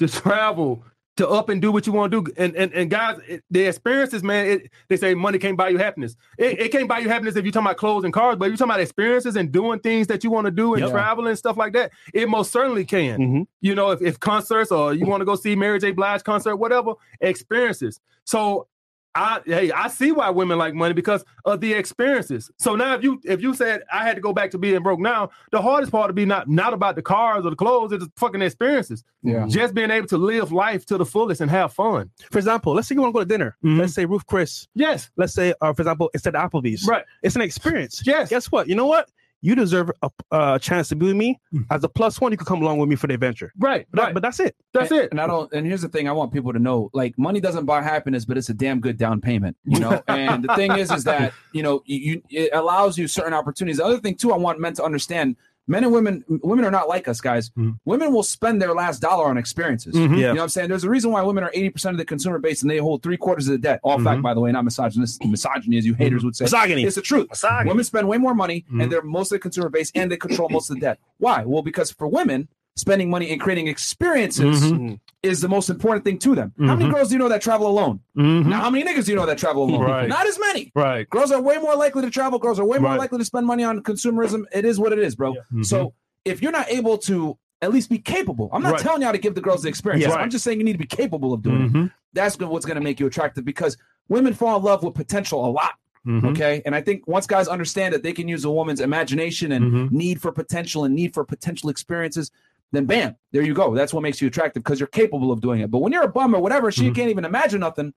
to travel, to up and do what you want to do, and and and guys, it, the experiences, man. It, they say money can't buy you happiness. It, it can't buy you happiness if you're talking about clothes and cars, but if you're talking about experiences and doing things that you want to do and Yep. travel and stuff like that, it most certainly can. Mhm. You know, if, if concerts or you want to go see Mary J. Blige concert, whatever, experiences. So I hey, I see why women like money because of the experiences. So now if you if you said I had to go back to being broke now, the hardest part to be not not about the cars or the clothes, it's the fucking experiences. Yeah. Just being able to live life to the fullest and have fun. For example, let's say you want to go to dinner. Mhm. Let's say Ruth Chris. Yes. Let's say, uh, for example, instead of Applebee's. Right. It's an experience. Yes. Guess what? You know what? You deserve a, a chance to be with me. Mm. As a plus one, you could come along with me for the adventure. Right. But, Right. but that's it. That's and, it. And I don't. And here's the thing: I want people to know, like, money doesn't buy happiness, but it's a damn good down payment. You know. and the thing is, is that you know, you, you it allows you certain opportunities. The other thing too, I want men to understand: men and women, women are not like us, guys. Mhm. Women will spend their last dollar on experiences. Mhm. Yeah. You know what I'm saying? There's a reason why women are 80% of the consumer base and they hold three quarters of the debt. All fact, Mhm. by the way, not misogynist, misogyny, as you haters would say. Misogyny. It's the truth. Women spend way more money and they're most of the consumer base and they control most of the debt. Why? Well, because for women, spending money and creating experiences Mhm. is the most important thing to them. How many Mhm. girls do you know that travel alone? Mhm. Now, how many niggas do you know that travel alone? Right. Not as many. Right. Girls are way more likely to travel. Girls are way more Right. likely to spend money on consumerism. It is what it is, bro. Mhm. So if you're not able to at least be capable, I'm not Right. telling you how to give the girls the experience. Yeah. I'm just saying you need to be capable of doing it. Mhm. That's what's going to make you attractive because women fall in love with potential a lot. Mhm. Okay. And I think once guys understand that they can use a woman's imagination and Mhm. need for potential and need for potential experiences, then bam, there you go. That's what makes you attractive because you're capable of doing it. But when you're a bum or whatever, she Mhm. can't even imagine nothing.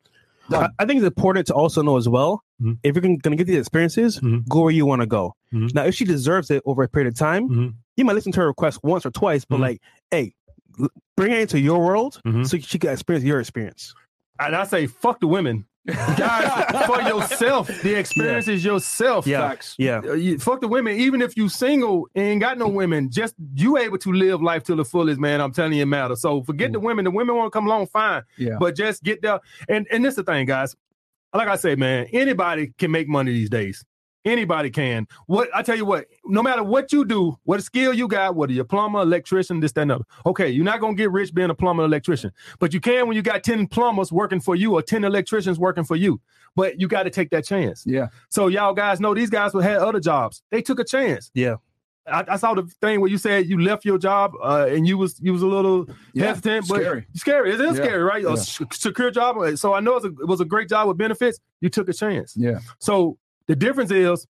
I, Done. I think it's important to also know as well Mhm. if you're going to get these experiences, Mhm. go where you want to go. Mhm. Now, if she deserves it over a period of time, Mhm. you might listen to her request once or twice, but Mhm. like, hey, bring her into your world so she can experience your experience. And I say, fuck the women. Guys, for yourself. The experience is yourself. Yeah. Facts. Yeah. Uh, you- fuck the women. Even if you single and ain't got no women, just you able to live life to the fullest, man. I'm telling you, it matters. So forget the women. The women want to come along, fine. Yeah. But just get there. And and this the thing, guys. Like I say, man, anybody can make money these days. Anybody can. What I tell you what, no matter what you do, what skill you got, whether you're a plumber, electrician, this, that, and other. Okay, you're not gonna get rich being a plumber, electrician, but you can when you got 10 plumbers working for you or 10 electricians working for you. But you got to take that chance. Yeah. So y'all guys know these guys would had other jobs. They took a chance. Yeah. I, I saw the thing where you said you left your job uh, and you was you was a little Yeah, hesitant, but scary. scary. It is Yeah, scary, right? A yeah. s- secure job. So I know it's a, it was a great job with benefits. You took a chance. Yeah. So the difference is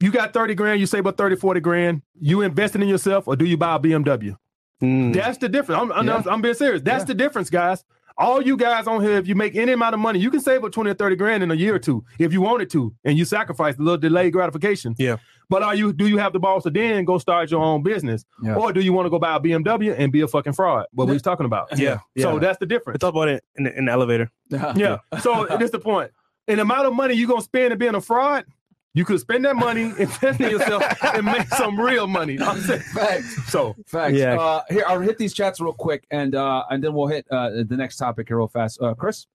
you got 30 grand, you save about 30, 40 grand, you investing in yourself or do you buy a BMW? Mm. That's the difference. I'm, I'm, Yeah. I'm being serious. That's Yeah. the difference, guys. All you guys on here, if you make any amount of money, you can save up 20 or 30 grand in a year or two if you wanted to, and you sacrifice a little delayed gratification. Yeah. But are you do you have the balls to then go start your own business? Yeah. Or do you want to go buy a BMW and be a fucking fraud? What we was talking about. Yeah, So yeah. that's the I difference. thought about it in the, in the elevator. Yeah. So that's the point. And the amount of money you're gonna spend in being a fraud, you could spend that money, invest in yourself, and make some real money. I'm saying. Facts. So Facts. Yeah. Uh, here, I'll hit these chats real quick, and uh, and then we'll hit uh, the next topic here real fast. Uh, Chris.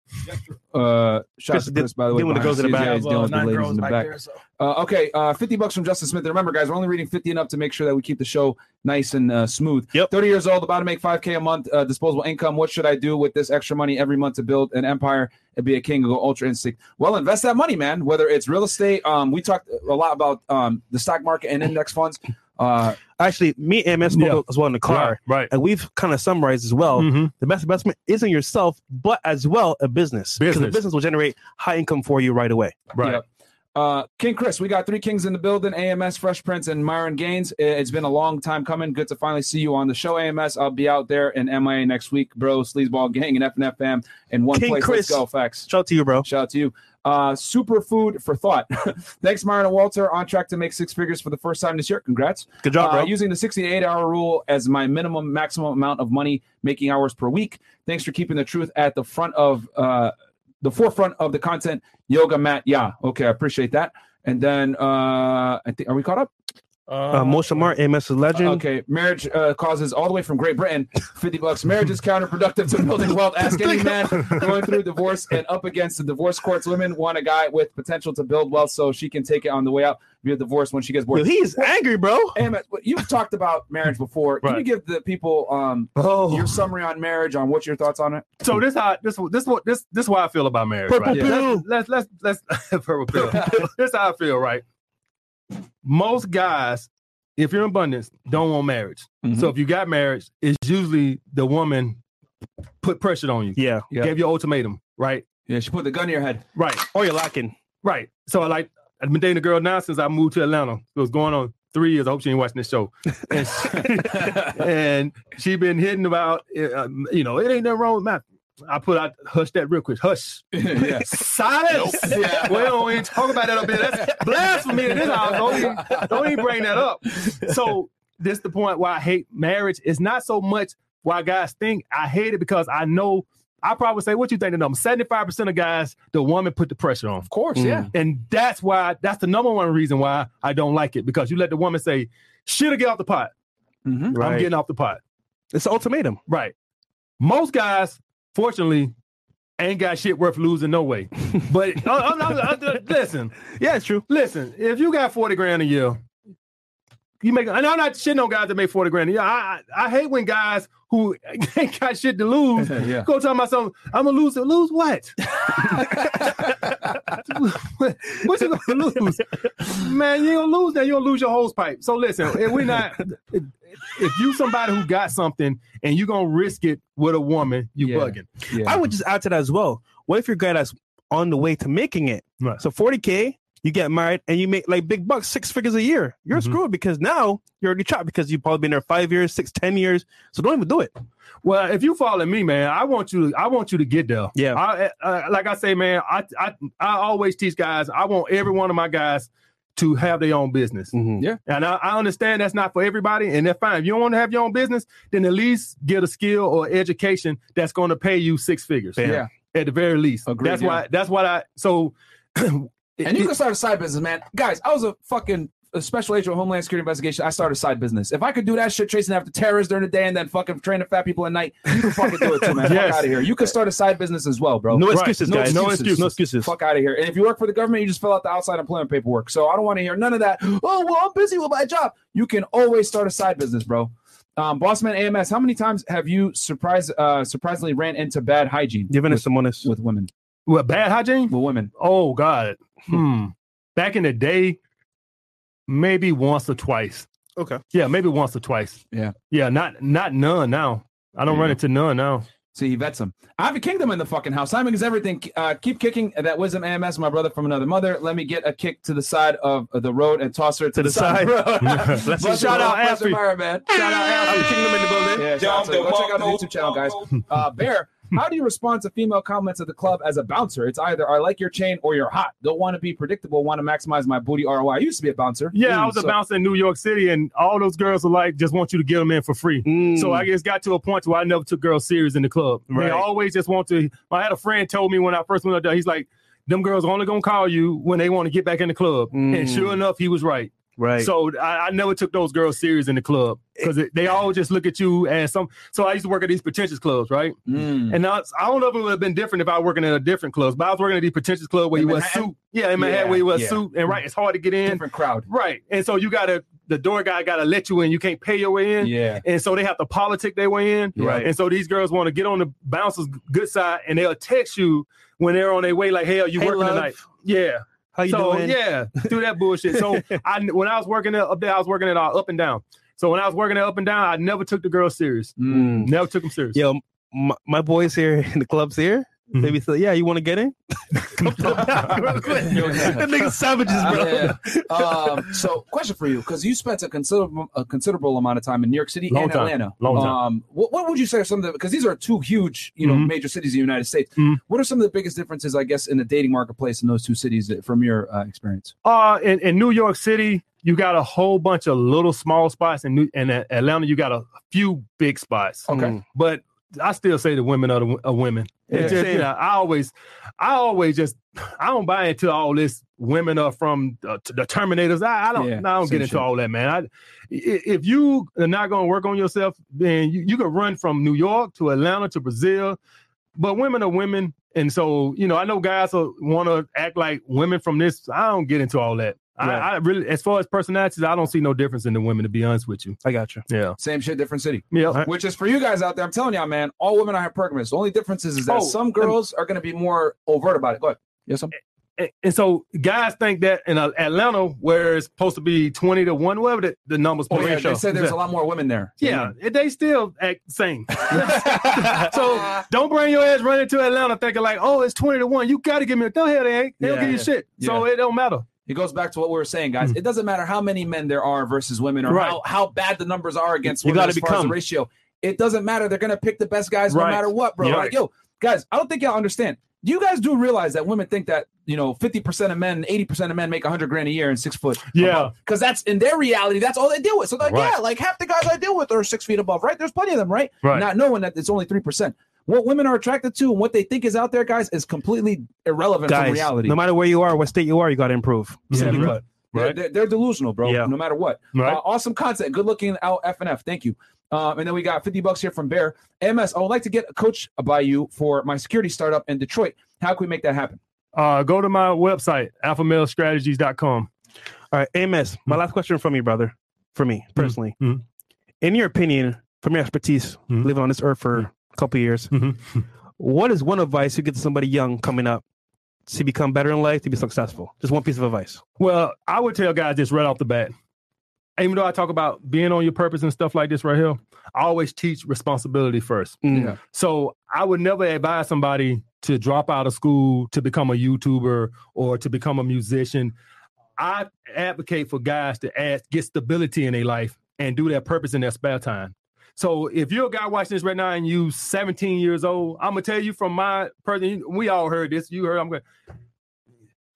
Uh, shout out Chris to Chris, by the way. dealing with the girls in the back. Yeah, he's dealing with the ladies girls in the back back. there, so. Uh, okay, uh, 50 bucks from Justin Smith. And remember, guys, we're only reading 50 and up to make sure that we keep the show nice and uh, smooth. Yep. 30 years old, about to make 5K a month, uh, disposable income. What should I do with this extra money every month to build an empire and be a king and go ultra instinct? Well, invest that money, man. Whether it's real estate, um, we talked a lot about um, the stock market and index funds. Uh, Actually, me and MS Yeah. as well in the car, right, right. and we've kind of summarized as well. Mhm. The best investment isn't yourself, but as well a business. Because the Business. business will generate high income for you right away. Right. Yeah. Uh, King Chris, we got three kings in the building: AMS, Fresh Prince, and Myron Gaines. It's been a long time coming. Good to finally see you on the show, AMS. I'll be out there in MIA next week, bro. Sleazeball Gang and FNF fam in one King place. Chris. Let's go, facts. Shout out to you, bro. Shout out to you. Uh, superfood for thought. Thanks, Myron and Walter. On track to make six figures for the first time this year. Congrats. Good job, Uh, bro. using the 68 hour rule as my minimum maximum amount of money making hours per week. Thanks for keeping the truth at the front of uh, the forefront of the content. Yoga Mat. yeah, okay, I appreciate that. And then uh, I think are we caught up? Uh, most of Mar, MS is legend. Okay, marriage uh, causes all the way from Great Britain, fifty bucks. Marriage is counterproductive to building wealth. Ask any man going through divorce and up against the divorce courts. Women want a guy with potential to build wealth so she can take it on the way out via divorce when she gets bored. Yo, he's angry, bro. Emmett, you've talked about marriage before. Can you give the people um, Oh. your summary on marriage, on what's your thoughts on it? So this how this this what this this what I feel about marriage. Purple right? pill. Let's let's let's, let's purple pill. this how I feel, right? Most guys, if you're in abundance, don't want marriage. Mhm. So if you got marriage, it's usually the woman put pressure on you, Yeah. Yeah. gave you an ultimatum, right? Yeah, she put the gun to your head. Right, Or you're lacking. right. So I like I've been dating a girl now since I moved to Atlanta. It was going on three years. I hope she ain't watching this show. And she, and she been hitting about, uh, you know, it ain't nothing wrong with Matt. I put out hush that real quick. Hush. yeah. Silence. Yeah. We don't even talk about that up here. That's blasphemy in this house. Don't even, don't even bring that up. So this the point why I hate marriage. It's not so much why guys think I hate it because I know I probably say what you think the number. 75% of guys, the woman put the pressure on. Of course, Mm. yeah. And that's why that's the number one reason why I don't like it. Because you let the woman say, should have get off the pot. Mhm. I'm getting off the pot. It's an ultimatum. Right. Most guys, fortunately, ain't got shit worth losing no way. But uh, uh, uh, listen, Yeah, it's true. listen. If you got forty grand a year, you make. And I'm not shitting on guys that make forty grand a year. I I, I hate when guys who ain't got shit to lose Yeah. go about something. I'm gonna lose. It. Lose what? what you gonna lose? Man, you gonna lose that. You gonna lose your hose pipe. So listen, if we not. If, if you somebody who got something and you gonna risk it with a woman, you Yeah. bugging. Yeah. I would just add to that as well. What if your guy that's on the way to making it? Right. So 40K, you get married and you make like big bucks, six figures a year. You're Mhm. screwed because now you're already trapped because you've probably been there five years, six, ten years. So don't even do it. Well, if you follow me, man, I want you. I want you to get there. Yeah. I, uh, like I say, man, I, I I always teach guys. I want every one of my guys to have their own business. Mhm. And I, I understand that's not for everybody, and that's fine. If you don't want to have your own business, then at least get a skill or education that's going to pay you six figures. Bam. Yeah. At the very least. Agreed, that's yeah. why. That's what I. So. And you can start a side business, man. Guys, I was a fucking a special agent of Homeland Security investigation. I started a side business. If I could do that shit, chasing after terrorists during the day and then fucking training fat people at night, you can fucking do it too, man. Yes. Fuck out of here. You can start a side business as well, bro. No excuses, No guys. No excuses. excuses. No excuses. Fuck out of here. And if you work for the government, you just fill out the outside employment paperwork. So I don't want to hear none of that. Oh, well, I'm busy with my job. You can always start a side business, bro. Um, Bossman AMS, how many times have you surprised, uh, surprisingly ran into bad hygiene Giving us with, some honest. with women? What bad hygiene? With women. Oh God. Hmm. Back in the day, maybe once or twice. Okay. Yeah, maybe once or twice. Yeah. Yeah, not not none now. I don't There run into none now. See, he vets him. I have a kingdom in the fucking house. Simon is everything. Uh, keep kicking that wisdom AMS, my brother from another mother. Let me get a kick to the side of the road and toss her to, the side. of the road. Let's Bless shout out bless Alfie. your fire, man. Shout out Alfie. Kingdom in the building. Yeah, shout out to, go check out the YouTube channel, guys. Uh, Bear, how do you respond to female comments at the club as a bouncer? It's either I like your chain or you're hot. Don't want to be predictable. Want to maximize my booty ROI. I used to be a bouncer. Yeah, I Mm, was a bouncer in New York City, and all those girls are like, just want you to get them in for free. Mm. So I just got to a point where I never took girls serious in the club. Right. They always just want to. I had a friend told me when I first went up there, he's like, them girls are only gonna call you when they want to get back in the club. Mm. And sure enough, he was right. Right. So I, I never took those girls serious in the club because they all just look at you as some. So I used to work at these pretentious clubs, right? Mm. And now it's- I don't know if it would have been different if I was working at a different club, but I was working at these pretentious club where In you wear suit. Yeah, in Manhattan Yeah, where you wear a yeah. suit, and right, it's hard to get in. Different crowd. Right. And so you gotta the door guy gotta let you in. You can't pay your way in. Yeah. And so they have to politic their way in. Right. And so these girls want to get on the bouncer's good side and they'll text you when they're on their way, like, hell, you Hey, working love. tonight. Yeah. How you so doing? yeah, do that bullshit. So I when I was working up there, I was working at all up and down. So when I was working at up and down, I never took the girls serious. Mm. Never took them serious. Yo, my, my boys here in the clubs here. Mhm. They be say, yeah, you want to get in? Come to the back real quick. That nigga savages, bro. Yeah. Um, so, question for you, because you spent a considerable a considerable amount of time in New York City Long and time. Atlanta. Long time. Um, what, what would you say are some of the because these are two huge, you know, Mhm. major cities in the United States. Mhm. What are some of the biggest differences, I guess, in the dating marketplace in those two cities uh, from your uh, experience? Uh, in, in New York City, you got a whole bunch of little small spots. In New in Atlanta, you got a few big spots. Okay. But I still say the women are the are women. Yeah. just, you know, I always, I always just, I don't buy into all this. Women are from uh, the Terminators. I, I don't, Yeah, I don't get into shit. all that, man. I, i- if you are not going to work on yourself, then you, you can run from New York to Atlanta to Brazil. But women are women, and so you know, I know guys want to act like women from this. I don't get into all that. I, I really, as far as personalities, I don't see no difference in the women. To be honest with you, I got you. yeah, Same shit, different city. yeah. Which is for you guys out there. I'm telling y'all, man. All women are hypergamous. The only difference is, is that Oh, some girls are going to be more overt about it. Go ahead. Yes, I'm. and, and so guys think that in Atlanta, where it's supposed to be twenty to one, whatever the, the numbers. Oh, per yeah, ratio. they said there's a lot more women there. Yeah, mm-hmm. they still act the same. so don't bring your ass running to Atlanta thinking like, oh, it's twenty to one. You got to give me a no hell they ain't. They'll Yeah, give you yeah, shit. So it don't matter. It goes back to what we were saying, guys. It doesn't matter how many men there are versus women, or. Right. how, how bad the numbers are against women gotta as far as the ratio. It doesn't matter. They're gonna pick the best guys no matter what, bro. Yeah. Like, yo, guys, I don't think y'all understand. You guys do realize that women think that you know 50% of men, 80% of men make 100 grand a year and six foot. Yeah. because that's in their reality. That's all they deal with. So like, Right. yeah, like half the guys I deal with are six feet above, right? There's plenty of them, right? Right. Not knowing that it's only three percent. What women are attracted to and what they think is out there, guys, is completely irrelevant from Guys, reality. no matter where you are, what state you are, you got to improve. Mhm. put. They're, Right. they're, they're delusional, bro. Yeah. No matter what. Right. Uh, awesome content. Good looking out F and F. Thank you. Um, and then we got 50 bucks here from Bear. MS, I would like to get a coach by you for my security startup in Detroit. How can we make that happen? Uh, go to my website, alphamalestrategies.com. All right, MS, My last question from you, brother. For me personally, Mhm. in your opinion, from your expertise, Mhm. living on this earth for a couple of years, Mhm. what is one advice you give to somebody young coming up to become better in life, to be successful? Just one piece of advice. Well, I would tell guys this right off the bat. Even though I talk about being on your purpose and stuff like this right here, I always teach responsibility first. Mm. Yeah. So I would never advise somebody to drop out of school to become a YouTuber or to become a musician. I advocate for guys to add, get stability in their life and do their purpose in their spare time. So if you're a guy watching this right now and you 17 years old, I'm gonna tell you from my person, we all heard this. You heard I'm gonna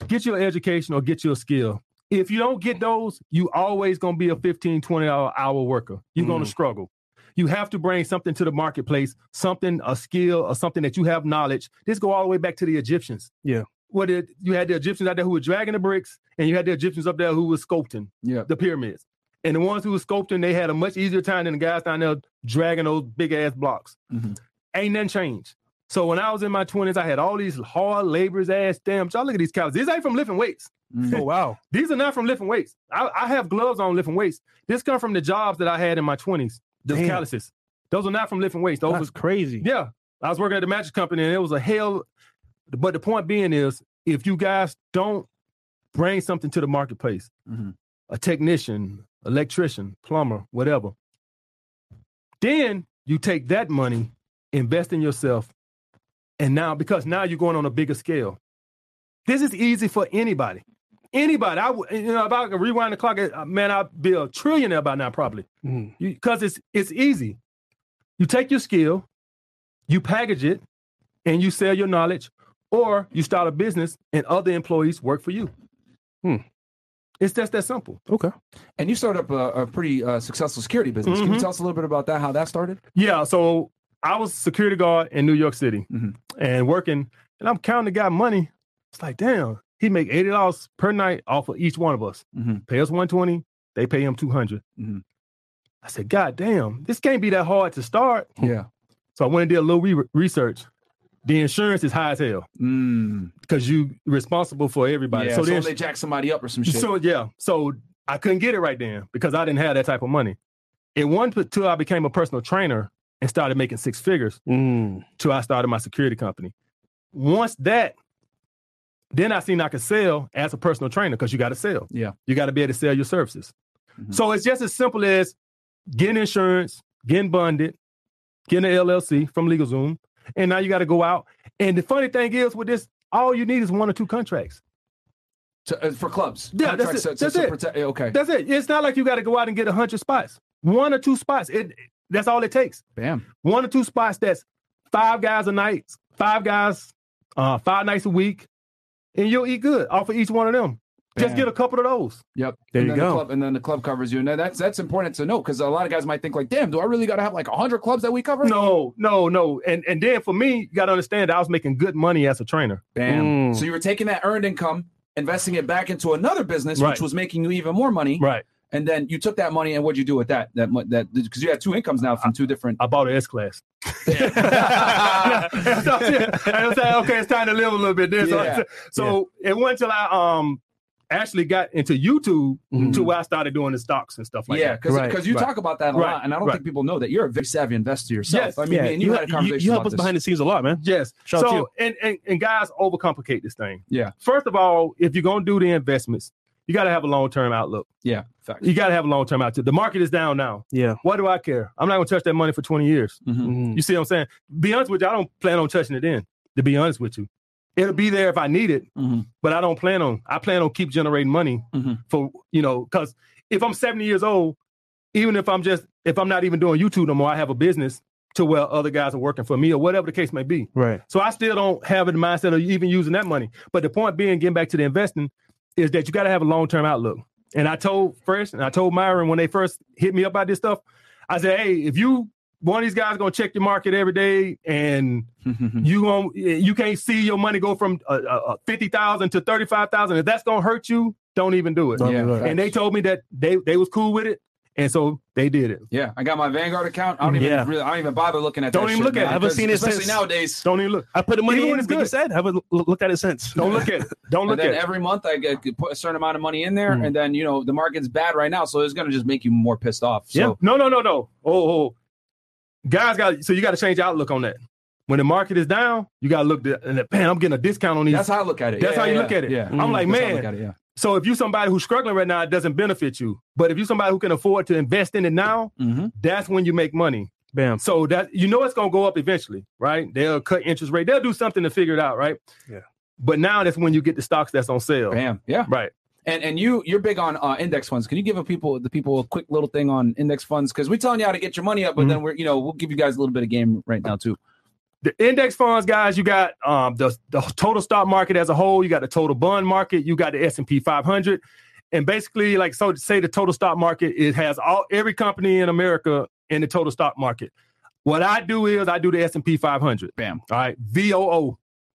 get your education or get your skill. If you don't get those, you always gonna be a 15, 20 hour, hour worker. You're gonna Mm. struggle. You have to bring something to the marketplace, something, a skill or something that you have knowledge. This go all the way back to the Egyptians. Yeah. What did you had the Egyptians out there who were dragging the bricks, and you had the Egyptians up there who were sculpting Yeah. the pyramids. And the ones who were sculpting, they had a much easier time than the guys down there dragging those big ass blocks. Mhm. Ain't nothing changed. So when I was in my 20s, I had all these hard laborers ass damn. Y'all look at these cows. These ain't from lifting weights. Oh wow. These are not from lifting weights. I, I have gloves on lifting weights. This come from the jobs that I had in my 20s. Those Damn. calluses. Those are not from lifting weights. Those That's was crazy. yeah. I was working at the mattress company and it was a hell. But the point being is, if you guys don't bring something to the marketplace, Mhm. a technician, electrician, plumber, whatever, then you take that money invest in yourself, and now because now you're going on a bigger scale. This is easy for anybody. Anybody, I would, you know, if I could rewind the clock, uh, man, I'd be a trillionaire by now, probably, because it's it's easy. You take your skill, you package it, and you sell your knowledge, or you start a business and other employees work for you. Hmm. It's just that simple. Okay. And you started up a, a pretty uh, successful security business. Can you Mhm. tell us a little bit about that? How that started? Yeah, so I was security guard in New York City Mhm. and working, and I'm counting the guy money. It's like, damn, he make eighty dollars per night off of each one of us. Mhm. Pay us one twenty, they pay him two Mhm. I said, God damn, this can't be that hard to start. Yeah. So I went and did a little re- research. The insurance is high as hell Mm. because you responsible for everybody. Yeah. so So, ins- they jack somebody up or some shit. so yeah, so I couldn't get it right then because I didn't have that type of money. It wasn't until I became a personal trainer and started making six figures Mm. till I started my security company. Once that, then I seen I could sell as a personal trainer because you got to sell. Yeah. You got to be able to sell your services. Mhm. So it's just as simple as getting insurance, getting bonded, getting an LLC from LegalZoom, and now you got to go out. And the funny thing is with this, all you need is one or two contracts. To- uh, for clubs. Yeah, that's it. That's it. protect- okay. That's it. It's not like you got to go out and get a hundred spots. One or two spots. It that's all it takes. Bam. one or two spots that's five guys a night, five guys, uh, five nights a week, and you'll eat good off of each one of them. Just get a couple of those. Yep. There and you then The go. club, and then the club covers you. And that's that's important to know because a lot of guys might think like, damn, do I really got to have like hundred clubs that we cover? No, no, no. And and then for me, you got to understand that I was making good money as a trainer. Bam. Mm. So you were taking that earned income, investing it back into another business, Right. which was making you even more money. Right. And then you took that money and what'd you do with that? That that because you had two incomes now from two different. I bought an S class. I was saying, okay, it's time to live a little bit. There. So, Yeah. so it wasn't until I um actually got into YouTube Mhm. to where I started doing the stocks and stuff like yeah, that. Yeah, because Right, you right. talk about that a Right, lot, and I don't right. think people know that you're a very savvy investor yourself. Yes. I mean, yeah, and you, you, had a conversation you help about us this. behind the scenes a lot, man. Yes. Shout so and, and and guys overcomplicate this thing. Yeah. First of all, if you're gonna do the investments, you gotta have a long term outlook. Yeah, facts. You gotta have a long term outlook. The market is down now. Yeah. What do I care? I'm not gonna touch that money for 20 years. Mhm. Mhm. You see what I'm saying? Be honest with you, I don't plan on touching it in. To be honest with you, it'll be there if I need it, Mhm. but I don't plan on. I plan on keep generating money Mhm. for you know because if I'm 70 years old, even if I'm just if I'm not even doing YouTube no more, I have a business to where other guys are working for me or whatever the case may be. Right. So I still don't have the mindset of even using that money. But the point being, getting back to the investing, is that you got to have a long term outlook. And I told Fresh and I told Myron when they first hit me up about this stuff, I said, hey, if you one of these guys gonna check your market every day and you going you can't see your money go from uh, uh, fifty thousand to thirty five thousand. If that's gonna hurt you, don't even do it. Yeah, do it. And they told me that they they was cool with it, and so they did it. Yeah, I got my Vanguard account. I don't even Yeah. really, I don't even bother looking at. Don't that even shit, look at man, it. I haven't seen it especially since- nowadays. Don't even look. I put the money Even in, when it's like you said. I haven't looked at it since. Don't look at it. Don't And look then at it. every month I get put a certain amount of money in there, Mhm. and then you know the market's bad right now, so it's gonna just make you more pissed off. So Yeah. No, no, no, no. Oh, oh. Guys got so you got to change your outlook on that. When the market is down, you got to look at and man, I'm getting a discount on these. that's how I look at it. That's Yeah, how you yeah, look at it. Yeah, I'm like, That's how I man. it, yeah. so if you somebody who's struggling right now, it doesn't benefit you. But if you somebody who can afford to invest in it now, Mhm. that's when you make money. Bam. So that you know it's gonna go up eventually, right? They'll cut interest rate. They'll do something to figure it out, right? Yeah. But now that's when you get the stocks that's on sale. Bam. Yeah. Right. And and you you're big on uh, index funds. Can you give a people the people a quick little thing on index funds? Because we're telling you how to get your money up, but Mhm. then we're you know we'll give you guys a little bit of game right now too. the index funds guys you got um the, the total stock market as a whole you got the total bond market you got the s&p 500 and basically like so say the total stock market it has all every company in america in the total stock market what i do is i do the s&p 500 Bam. all right voo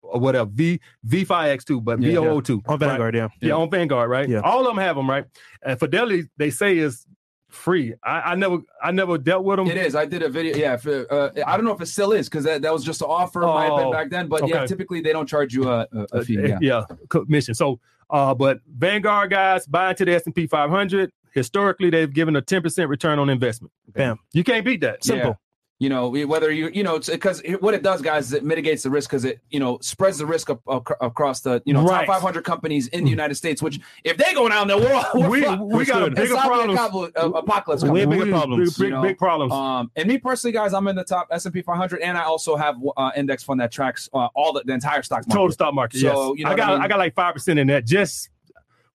or whatever v v5x2 but Yeah, voo2 On Vanguard, yeah. yeah, on Vanguard, right? Yeah. All of them have them, right? And Fidelity, they say is free. I, I never, I never dealt with them. It is. I did a video. Yeah. For, uh, I don't know if it still is because that, that was just an offer. might have been Oh, back then, but yeah, typically they don't charge you a, a, a fee. Uh, Yeah. commission. So, uh, but Vanguard guys buy into the S and P 500. Historically, they've given a 10% return on investment. Bam. You can't beat that. Simple. You know, whether you, you know, it's because what it does, guys, is it mitigates the risk because it, you know, spreads the risk up, up, across the, you know, Right. top 500 companies in the United States. Which, if they go down there, we're, we're We- fucked. we got a bigger problem. apocalypse-. Way coming. bigger problems, Big, you know? big problems. Um, and me personally, guys, I'm in the top S&P 500, and I also have uh, index fund that tracks uh, all the, the entire stock market. Total stock market. So, yes. you know I got I mean? I got like five percent in that. Just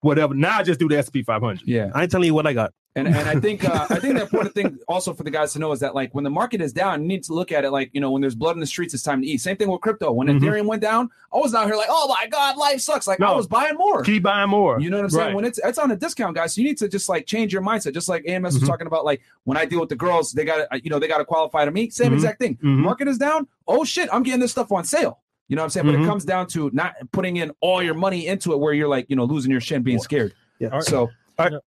whatever. Now I just do the SP 500. Yeah. I ain't telling you what I got. And and I think uh, I think the important thing also for the guys to know is that like when the market is down, you need to look at it like you know when there's blood in the streets, it's time to eat. Same thing with crypto. When Mhm. Ethereum went down, I was out here like, oh my god, life sucks. Like I was buying more. Keep buying more. You know what I'm saying? Right. When it's it's on a discount, guys, so you need to just like change your mindset. Just like AMS was Mhm. talking about, like when I deal with the girls, they got to you know they got to qualify to me. Same Mhm. exact thing. Mhm. Market is down. Oh shit, I'm getting this stuff on sale. You know what I'm saying? But it comes down to not putting in all your money into it, where you're like you know losing your shit, and being scared. Yeah. So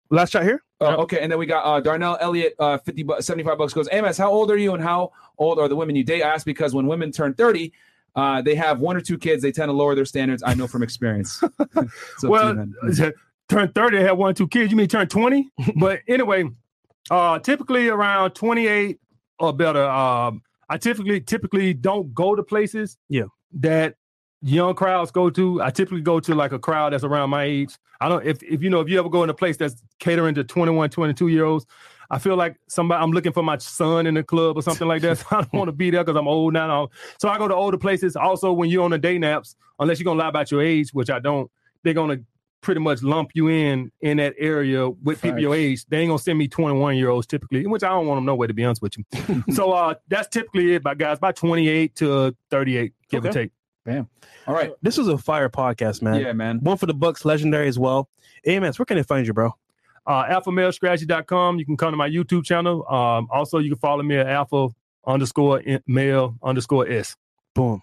Last shot here. uh, okay, and then we got uh, Darnell Elliott, uh, 50 bu- 75 bucks goes, Amos, how old are you and how old are the women you date? I ask because when women turn 30, uh, they have one or two kids, they tend to lower their standards. I know from experience. So well, turn 30, they have one, two kids. You mean turn 20? but anyway, uh, typically around 28 or better. Um, I typically typically don't go to places Yeah. that young crowds go to. I typically go to like a crowd that's around my age. I don't if if you know if you ever go in a place that's catering to 21, 22 year olds. I feel like somebody I'm looking for my son in the club or something like that. So I don't want to be there because I'm old now. So I go to older places. Also, when you're on the day naps, unless you're gonna lie about your age, which I don't, they're gonna pretty much lump you in in that area with people your age. They ain't gonna send me 21 year olds typically, which I don't want them nowhere to be honest with you. so uh that's typically it, by guys, by 28 to 38, give or Okay. Take. All right. This was a fire podcast, man. Yeah, man. One for the Bucks, legendary as well. AMS, where can they find you, bro? Uh alphamalestrategy.com. You can come to my YouTube channel. Um also you can follow me at alpha underscore in- male underscore s. Boom.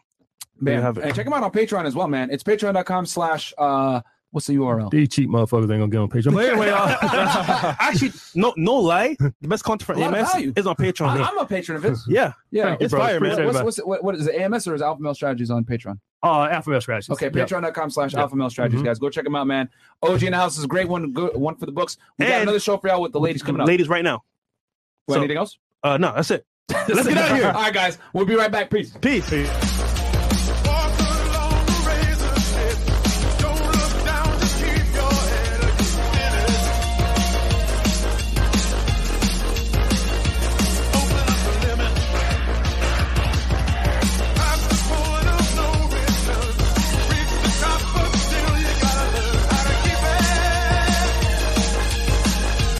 Man, have it. and check them out on Patreon as well, man. It's patreon.com slash, uh, what's the URL? These cheap motherfuckers ain't gonna get on Patreon. But anyway, uh, Actually, no, no lie. The best content for A AMS is on Patreon. I, I'm a patron of his. yeah, Yeah. Thank it's bro. fire, man. Appreciate it, What's, man. what's, what, what is it? AMS or is Alpha Male Strategies on Patreon? uh alpha male strategies. Okay, Yep. patreon.com slash Yep. alpha male strategies, Mhm. guys. Go check them out, man. OG in the house is a great one. Good one for the books. We got And- another show for y'all with the ladies coming up. Ladies, right now. Well, so- anything else? Uh, no, that's it. Let's get out of here. All right, guys. We'll be right back. Peace. Peace. Peace.